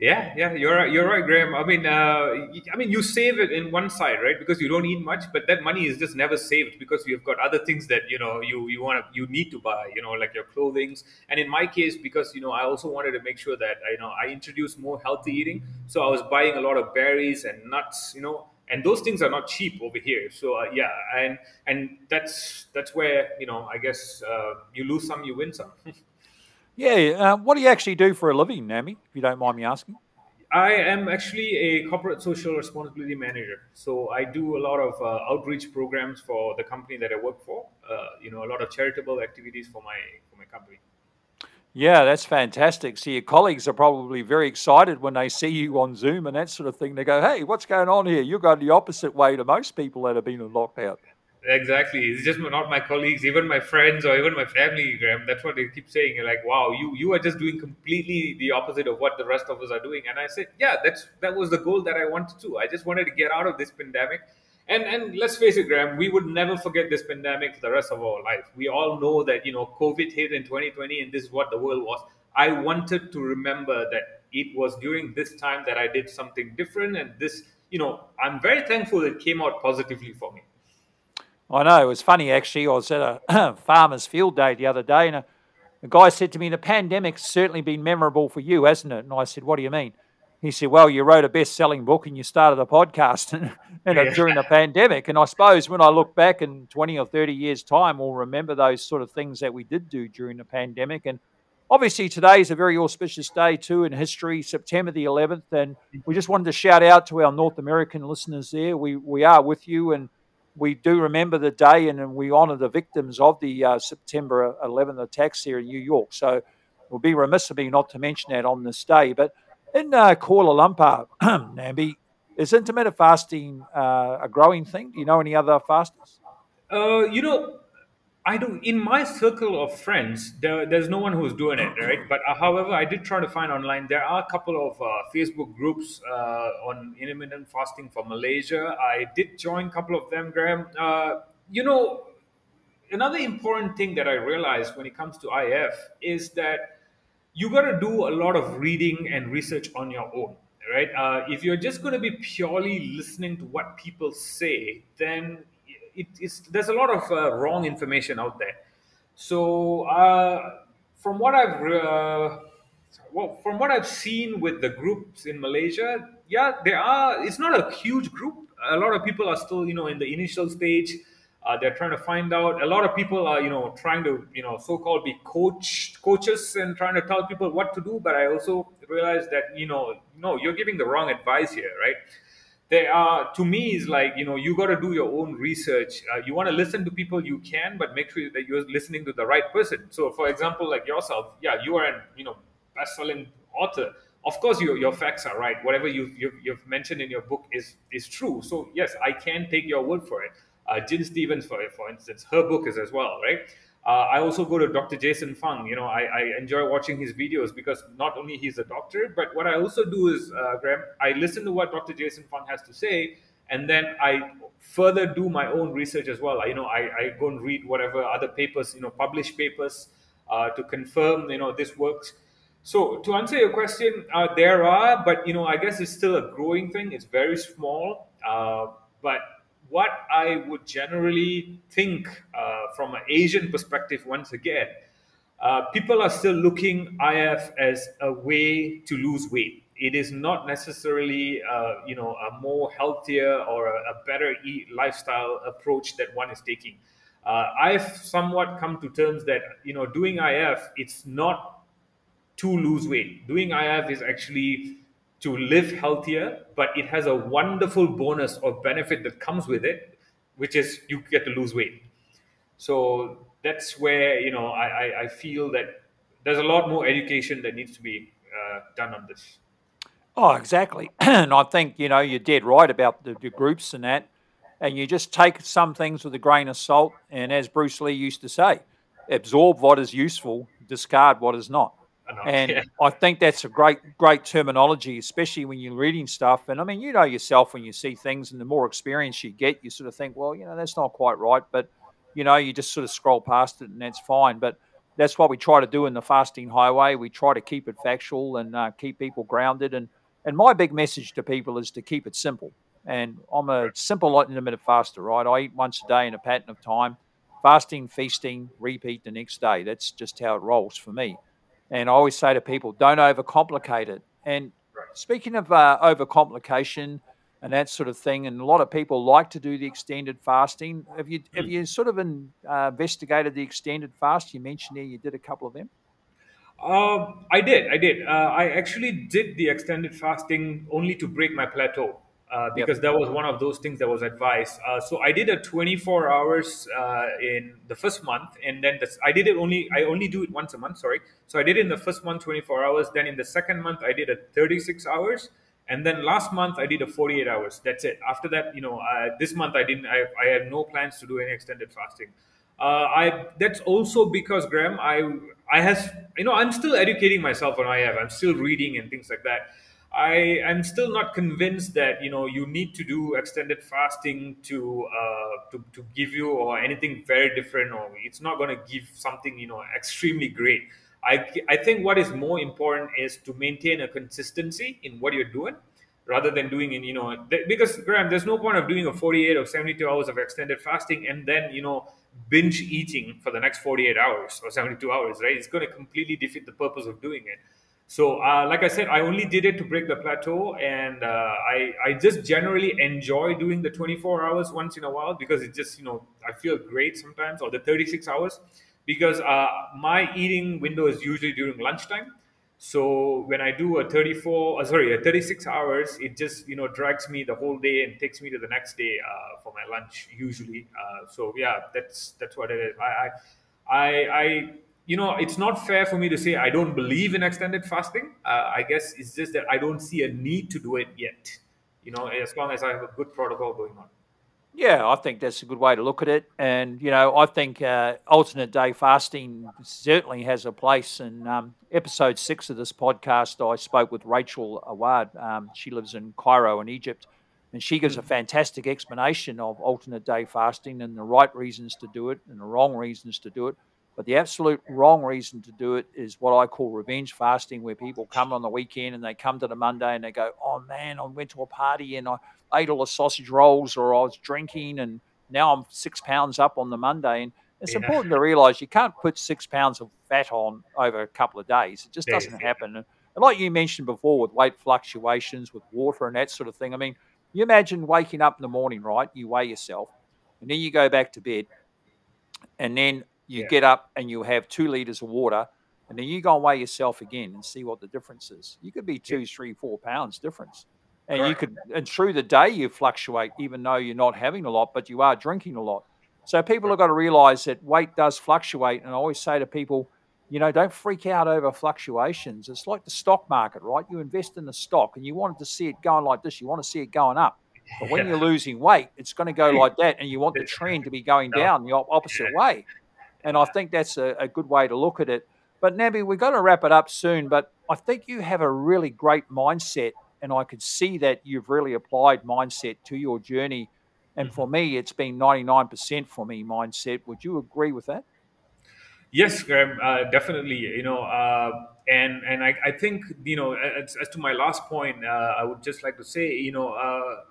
Yeah, yeah, you're right. You're right, Graham. I mean, uh, I mean, you save it in one side, right? Because you don't eat much, but that money is just never saved because you've got other things that you know you you want to you need to buy, you know, like your clothing. And in my case, because you know, I also wanted to make sure that you know I introduced more healthy eating, so I was buying a lot of berries and nuts, you know, and those things are not cheap over here. So uh, yeah and and that's that's where you know i guess uh, you lose some you win some. *laughs* Yeah uh, what do you actually do for a living Nambee if you don't mind me asking? I am actually a corporate social responsibility manager. So i do a lot of uh, outreach programs for the company that i work for uh, you know a lot of charitable activities for my for my company yeah, that's fantastic. So your colleagues are probably very excited when they see you on Zoom and that sort of thing. They go, "Hey, what's going on here? You're going the opposite way to most people that have been in lockdown." Exactly. It's just not my colleagues, even my friends or even my family, Graham. That's what they keep saying. Like, wow, you you are just doing completely the opposite of what the rest of us are doing. And I said, yeah, that's that was the goal that I wanted to. I just wanted to get out of this pandemic and and let's face it graham we would never forget this pandemic for the rest of our life. We all know that you know covid hit in 2020 and this is what the world was. I wanted to remember that it was during this time that i did something different and this you know i'm very thankful it came out positively for me. I know it was funny actually. I was at a *coughs* farmers field day the other day and a, a guy said to me the pandemic's certainly been memorable for you hasn't it? And i said what do you mean he said, Well, you wrote a best selling book and you started a podcast *laughs* and, yeah. during the pandemic. And I suppose when I look back in 20 or 30 years' time, we'll remember those sort of things that we did do during the pandemic. And obviously, today is a very auspicious day, too, in history, September the 11th. And we just wanted to shout out to our North American listeners there. We, we are with you and we do remember the day and we honour the victims of the uh, September 11th attacks here in New York. So we'll be remiss of me not to mention that on this day. But in uh, Kuala Lumpur, *clears throat* Nambee, is intermittent fasting uh, a growing thing? Do you know any other fasters? Uh, you know, I do. In my circle of friends, there, there's no one who's doing it, right? But uh, however, I did try to find online. There are a couple of uh, Facebook groups uh, on intermittent fasting for Malaysia. I did join a couple of them, Graham. Uh, you know, another important thing that I realized when it comes to IF is that you got to do a lot of reading and research on your own right? Uh, if you're just going to be purely listening to what people say, then it, it's, there's a lot of uh, wrong information out there. So, uh, from what I've uh, well, from what I've seen with the groups in Malaysia, yeah, there are. It's not a huge group. A lot of people are still, you know, in the initial stage. Uh, they're trying to find out. A lot of people are, you know, trying to, you know, so-called be coach coaches and trying to tell people what to do. But I also realize that, you know, no, you're giving the wrong advice here, right? There are, to me, is like, you know, you got to do your own research. Uh, you want to listen to people, you can, but make sure that you're listening to the right person. So, for example, like yourself, yeah, you are an, you know, best-selling author of course your, your facts are right whatever you, you've, you've mentioned in your book is is true so yes i can take your word for it uh, Gin Stephens, for, for instance, her book is as well, right? Uh, I also go to Dr. Jason Fung. You know, I, I, enjoy watching his videos because not only he's a doctor, but what I also do is, uh, Graham, I listen to what Dr. Jason Fung has to say, and then I further do my own research as well. I, you know, I, I go and read whatever other papers, you know, published papers uh, to confirm, you know, this works. So to answer your question, uh, there are, but you know, I guess it's still a growing thing. It's very small, uh, but what I would generally think uh, from an Asian perspective, once again, uh, people are still looking IF as a way to lose weight. It is not necessarily, uh, you know, a more healthier or a, a better eat lifestyle approach that one is taking. Uh, I've somewhat come to terms that you know, doing IF, it's not to lose weight. Doing IF is actually to live healthier, but it has a wonderful bonus or benefit that comes with it, which is you get to lose weight. So that's where you know I, I feel that there's a lot more education that needs to be uh, done on this. Oh, exactly. *clears throat* and I think you know you're dead right about the, the groups and that, and you just take some things with a grain of salt. And as Bruce Lee used to say, absorb what is useful, discard what is not and yeah. I think that's a great, great terminology, especially when you're reading stuff. And I mean, you know yourself when you see things, and the more experience you get, you sort of think, well, you know, that's not quite right. But you know, you just sort of scroll past it, and that's fine. But that's what we try to do in the fasting highway. We try to keep it factual and uh, keep people grounded. And and my big message to people is to keep it simple. And I'm a simple lot intermittent faster, right? I eat once a day in a pattern of time, fasting, feasting, repeat the next day. That's just how it rolls for me. And I always say to people, don't overcomplicate it. And speaking of uh, overcomplication and that sort of thing, and a lot of people like to do the extended fasting. Have you have hmm. you sort of in, uh, investigated the extended fast? You mentioned there you did a couple of them. Uh, I did. I did. Uh, I actually did the extended fasting only to break my plateau uh, because yep. that was one of those things that was advised. Uh, so I did a 24 hours uh, in the first month, and then the, I did it only. I only do it once a month. Sorry. So I did it in the first month 24 hours. Then in the second month I did a 36 hours, and then last month I did a 48 hours. That's it. After that, you know, uh, this month I didn't. I, I had no plans to do any extended fasting. Uh, I that's also because Graham, I I has you know I'm still educating myself on IF. I'm still reading and things like that I am still not convinced that you know you need to do extended fasting to uh, to, to give you or anything very different or it's not going to give something you know extremely great. I, I think what is more important is to maintain a consistency in what you're doing rather than doing in you know because Graham there's no point of doing a 48 or 72 hours of extended fasting and then you know binge eating for the next 48 hours or 72 hours right it's going to completely defeat the purpose of doing it so, uh, like I said, I only did it to break the plateau, and uh, I I just generally enjoy doing the 24 hours once in a while because it just you know I feel great sometimes, or the 36 hours, because uh, my eating window is usually during lunchtime. So when I do a 34, uh, sorry, a 36 hours, it just you know drags me the whole day and takes me to the next day uh, for my lunch usually. Uh, so yeah, that's that's what it is. I I I, I you know, it's not fair for me to say I don't believe in extended fasting. Uh, I guess it's just that I don't see a need to do it yet. You know, as long as I have a good protocol going on. Yeah, I think that's a good way to look at it. And, you know, I think uh, alternate day fasting certainly has a place. In um, episode six of this podcast, I spoke with Rachel Awad. Um, she lives in Cairo in Egypt. And she gives a fantastic explanation of alternate day fasting and the right reasons to do it and the wrong reasons to do it But the absolute wrong reason to do it is what I call revenge fasting, where people come on the weekend and they come to the Monday and they go, "Oh man, I went to a party and I ate all the sausage rolls, or I was drinking, and now I'm six pounds up on the Monday." And it's yeah. important to realise you can't put six pounds of fat on over a couple of days. It just doesn't happen. And like you mentioned before, with weight fluctuations, with water and that sort of thing. I mean, you imagine waking up in the morning, right? You weigh yourself, and then you go back to bed, and then you yeah. get up and you have two liters of water, and then you go and weigh yourself again and see what the difference is. You could be two, yeah. three, four pounds difference. And right. you could, and through the day, you fluctuate, even though you're not having a lot, but you are drinking a lot. So people have got to realize that weight does fluctuate. And I always say to people, you know, don't freak out over fluctuations. It's like the stock market, right? You invest in the stock and you want to see it going like this, you want to see it going up. But when yeah. you're losing weight, it's going to go *laughs* like that, and you want the trend to be going oh. down the opposite way. And I think that's a, a good way to look at it. But Nambee, we're going to wrap it up soon. But I think you have a really great mindset, and I could see that you've really applied mindset to your journey. And for me, it's been 99% for me mindset. Would you agree with that? Yes, Graham, uh, definitely. You know, uh, and and I, I think you know, as, as to my last point, uh, I would just like to say, you know, uh,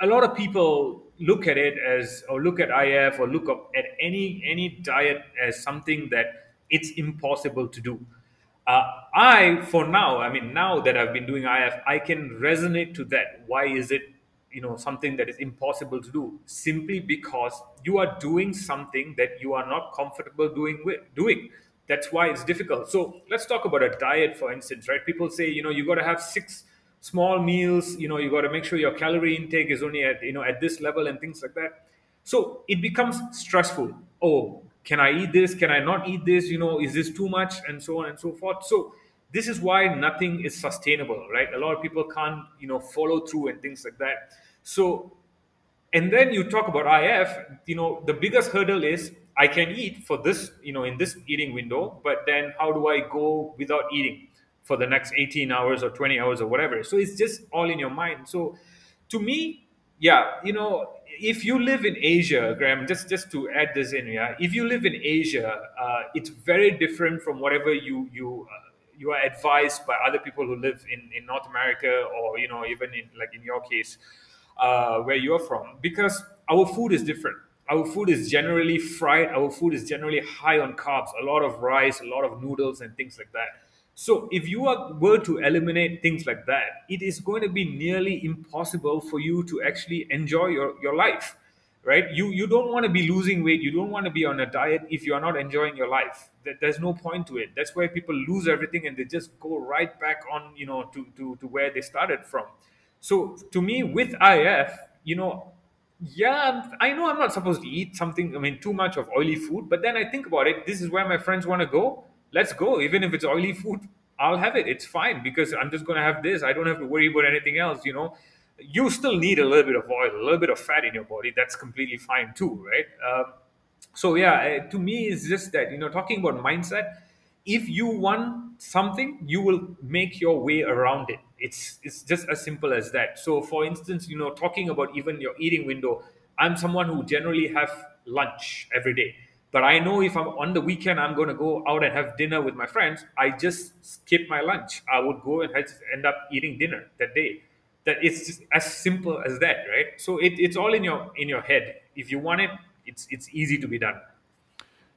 a lot of people look at it as or look at IF or look at any any diet as something that it's impossible to do. Uh, I, for now, I mean, now that I've been doing IF, I can resonate to that. Why is it, you know, something that is impossible to do? Simply because you are doing something that you are not comfortable doing. With, doing. That's why it's difficult. So let's talk about a diet, for instance, right? People say, you know, you got to have six small meals you know you got to make sure your calorie intake is only at you know at this level and things like that. So it becomes stressful. Oh can i eat this? Can i not eat this? You know is this too much? And so on and so forth. So this is why nothing is sustainable right? A lot of people can't you know follow through and things like that. So and then you talk about if you know the biggest hurdle is i can eat for this you know in this eating window but then how do i go without eating for the next 18 hours or 20 hours or whatever. So it's just all in your mind. So to me, yeah, you know, if you live in Asia, Graham, just just to add this in, yeah, if you live in Asia, uh, it's very different from whatever you you uh, you are advised by other people who live in in North America or you know even in like in your case uh, where you're from, because our food is different. Our food is generally fried. Our food is generally high on carbs, a lot of rice, a lot of noodles, and things like that so if you are, were to eliminate things like that, it is going to be nearly impossible for you to actually enjoy your, your life, right? You you don't want to be losing weight. You don't want to be on a diet if you are not enjoying your life. There's no point to it. That's why people lose everything and they just go right back on, you know, to, to, to where they started from. So to me, with IF, you know, yeah, I know I'm not supposed to eat something, I mean, too much of oily food, but then I think about it, this is where my friends want to go let's go. Even if it's oily food, I'll have it. It's fine because I'm just going to have this. I don't have to worry about anything else, you know. You still need a little bit of oil, a little bit of fat in your body. That's completely fine too, right? Um, so, yeah, eh, to me, it's just that, you know, talking about mindset, if you want something, you will make your way around it. It's, it's just as simple as that. So, for instance, you know, talking about even your eating window, I'm someone who generally have lunch every day but I know if I'm on the weekend, I'm going to go out and have dinner with my friends. I just skip my lunch. I would go and end up eating dinner that day. That it's just as simple as that, right? So it, it's all in your in your head. If you want it, it's it's easy to be done.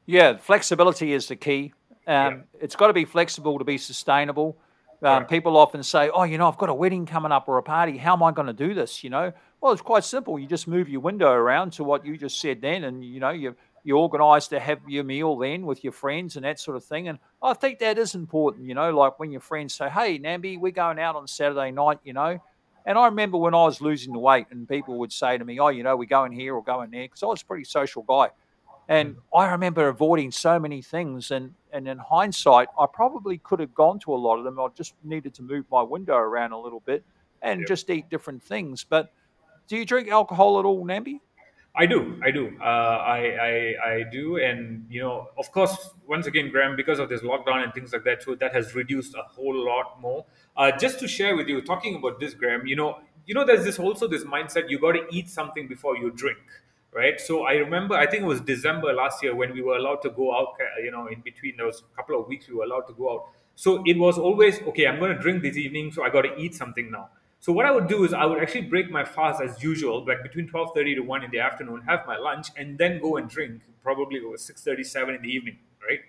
Yeah, flexibility is the key. Um, yeah. It's got to be flexible to be sustainable. Um, right. People often say, "Oh, you know, I've got a wedding coming up or a party. How am I going to do this?" You know, well, it's quite simple. You just move your window around to what you just said then, and you know, you you organise to have your meal then with your friends and that sort of thing. And I think that is important, you know, like when your friends say, hey, Nambee, we're going out on Saturday night, you know. And I remember when I was losing the weight and people would say to me, oh, you know, we're going here or going there, because I was a pretty social guy. And mm. I remember avoiding so many things. And, and in hindsight, I probably could have gone to a lot of them. I just needed to move my window around a little bit and yeah. just eat different things. But do you drink alcohol at all, Nambee? I do, I do, uh, I, I, I do, and you know, of course, once again, Graham, because of this lockdown and things like that, so that has reduced a whole lot more. Uh, just to share with you, talking about this, Graham, you know, you know, there's this also this mindset you got to eat something before you drink, right? So I remember, I think it was December last year when we were allowed to go out, uh, you know, in between those couple of weeks we were allowed to go out. So it was always, okay, I'm going to drink this evening, so I got to eat something now. So what I would do is I would actually break my fast as usual, like between 12:30 to 1 in the afternoon, have my lunch, and then go and drink. Probably was 6:37 in the evening, right?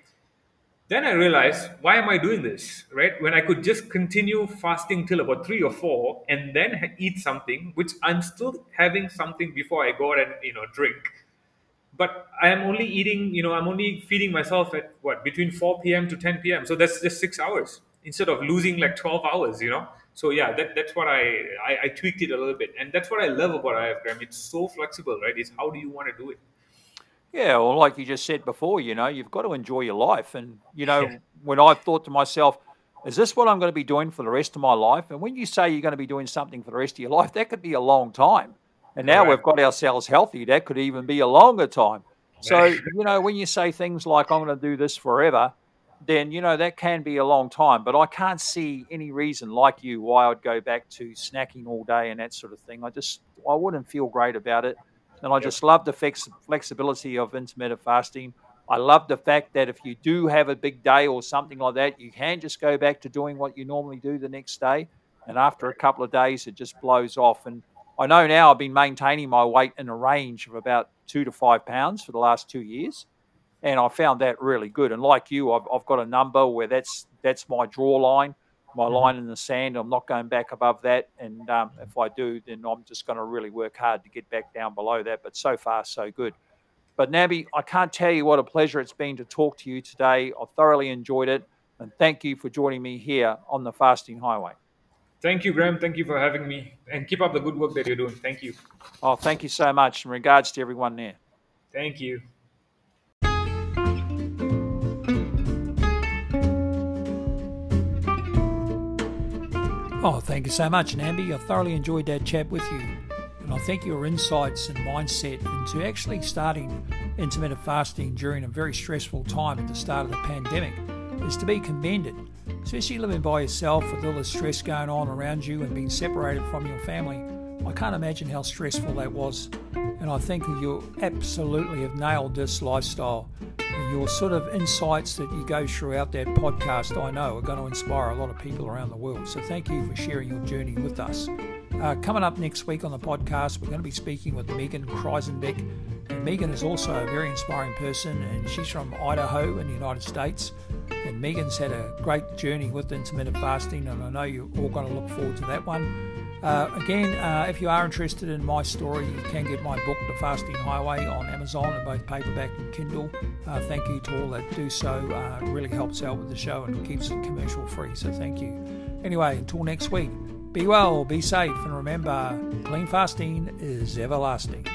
Then I realized, why am I doing this, right? When I could just continue fasting till about three or four, and then eat something, which I'm still having something before I go out and you know drink. But I am only eating, you know, I'm only feeding myself at what between 4 p.m. to 10 p.m. So that's just six hours instead of losing like 12 hours, you know so yeah that, that's what I, I, I tweaked it a little bit. And that's what i love about ifgram it's so flexible right? It's how do you want to do it? Yeah well like you just said before you know you've got to enjoy your life. And you know yeah. when i thought to myself is this what i'm going to be doing for the rest of my life? And when you say you're going to be doing something for the rest of your life that could be a long time. And now right. we've got ourselves healthy that could even be a longer time. So you know when you say things like i'm going to do this forever then you know that can be a long time. But I can't see any reason, like you, why I'd go back to snacking all day and that sort of thing. I just I wouldn't feel great about it, and I just love the flex- flexibility of intermittent fasting. I love the fact that if you do have a big day or something like that, you can just go back to doing what you normally do the next day, and after a couple of days, it just blows off. And I know now I've been maintaining my weight in a range of about two to five pounds for the last two years and I found that really good. And like you, I've, I've got a number where that's that's my draw line, my mm-hmm. line in the sand. I'm not going back above that, and um, if I do, then I'm just going to really work hard to get back down below that. But so far, so good. But Nambee, I can't tell you what a pleasure it's been to talk to you today. I've thoroughly enjoyed it, and thank you for joining me here on the Fasting Highway. Thank you, Graham. Thank you for having me, and keep up the good work that you're doing. Thank you. Oh, thank you so much. In regards to everyone there. Thank you. Oh, thank you so much, Nambee. I thoroughly enjoyed that chat with you. And I think your insights and mindset into actually starting intermittent fasting during a very stressful time at the start of the pandemic is to be commended. Especially living by yourself with all the stress going on around you and being separated from your family. I can't imagine how stressful that was. And I think you absolutely have nailed this lifestyle And your sort of insights that you go throughout that podcast, I know, are going to inspire a lot of people around the world. So thank you for sharing your journey with us. Uh, coming up next week on the podcast, we're going to be speaking with Megan Kreisenbeck. And Megan is also a very inspiring person, and she's from Idaho in the United States. And Megan's had a great journey with intermittent fasting, and I know you're all going to look forward to that one. Uh, again, uh, if you are interested in my story, you can get my book, The Fasting Highway, on Amazon in both paperback and Kindle. Uh, thank you to all that do so. Uh, it really helps out with the show and keeps it commercial free. So thank you. Anyway, until next week, be well, be safe, and remember clean fasting is everlasting.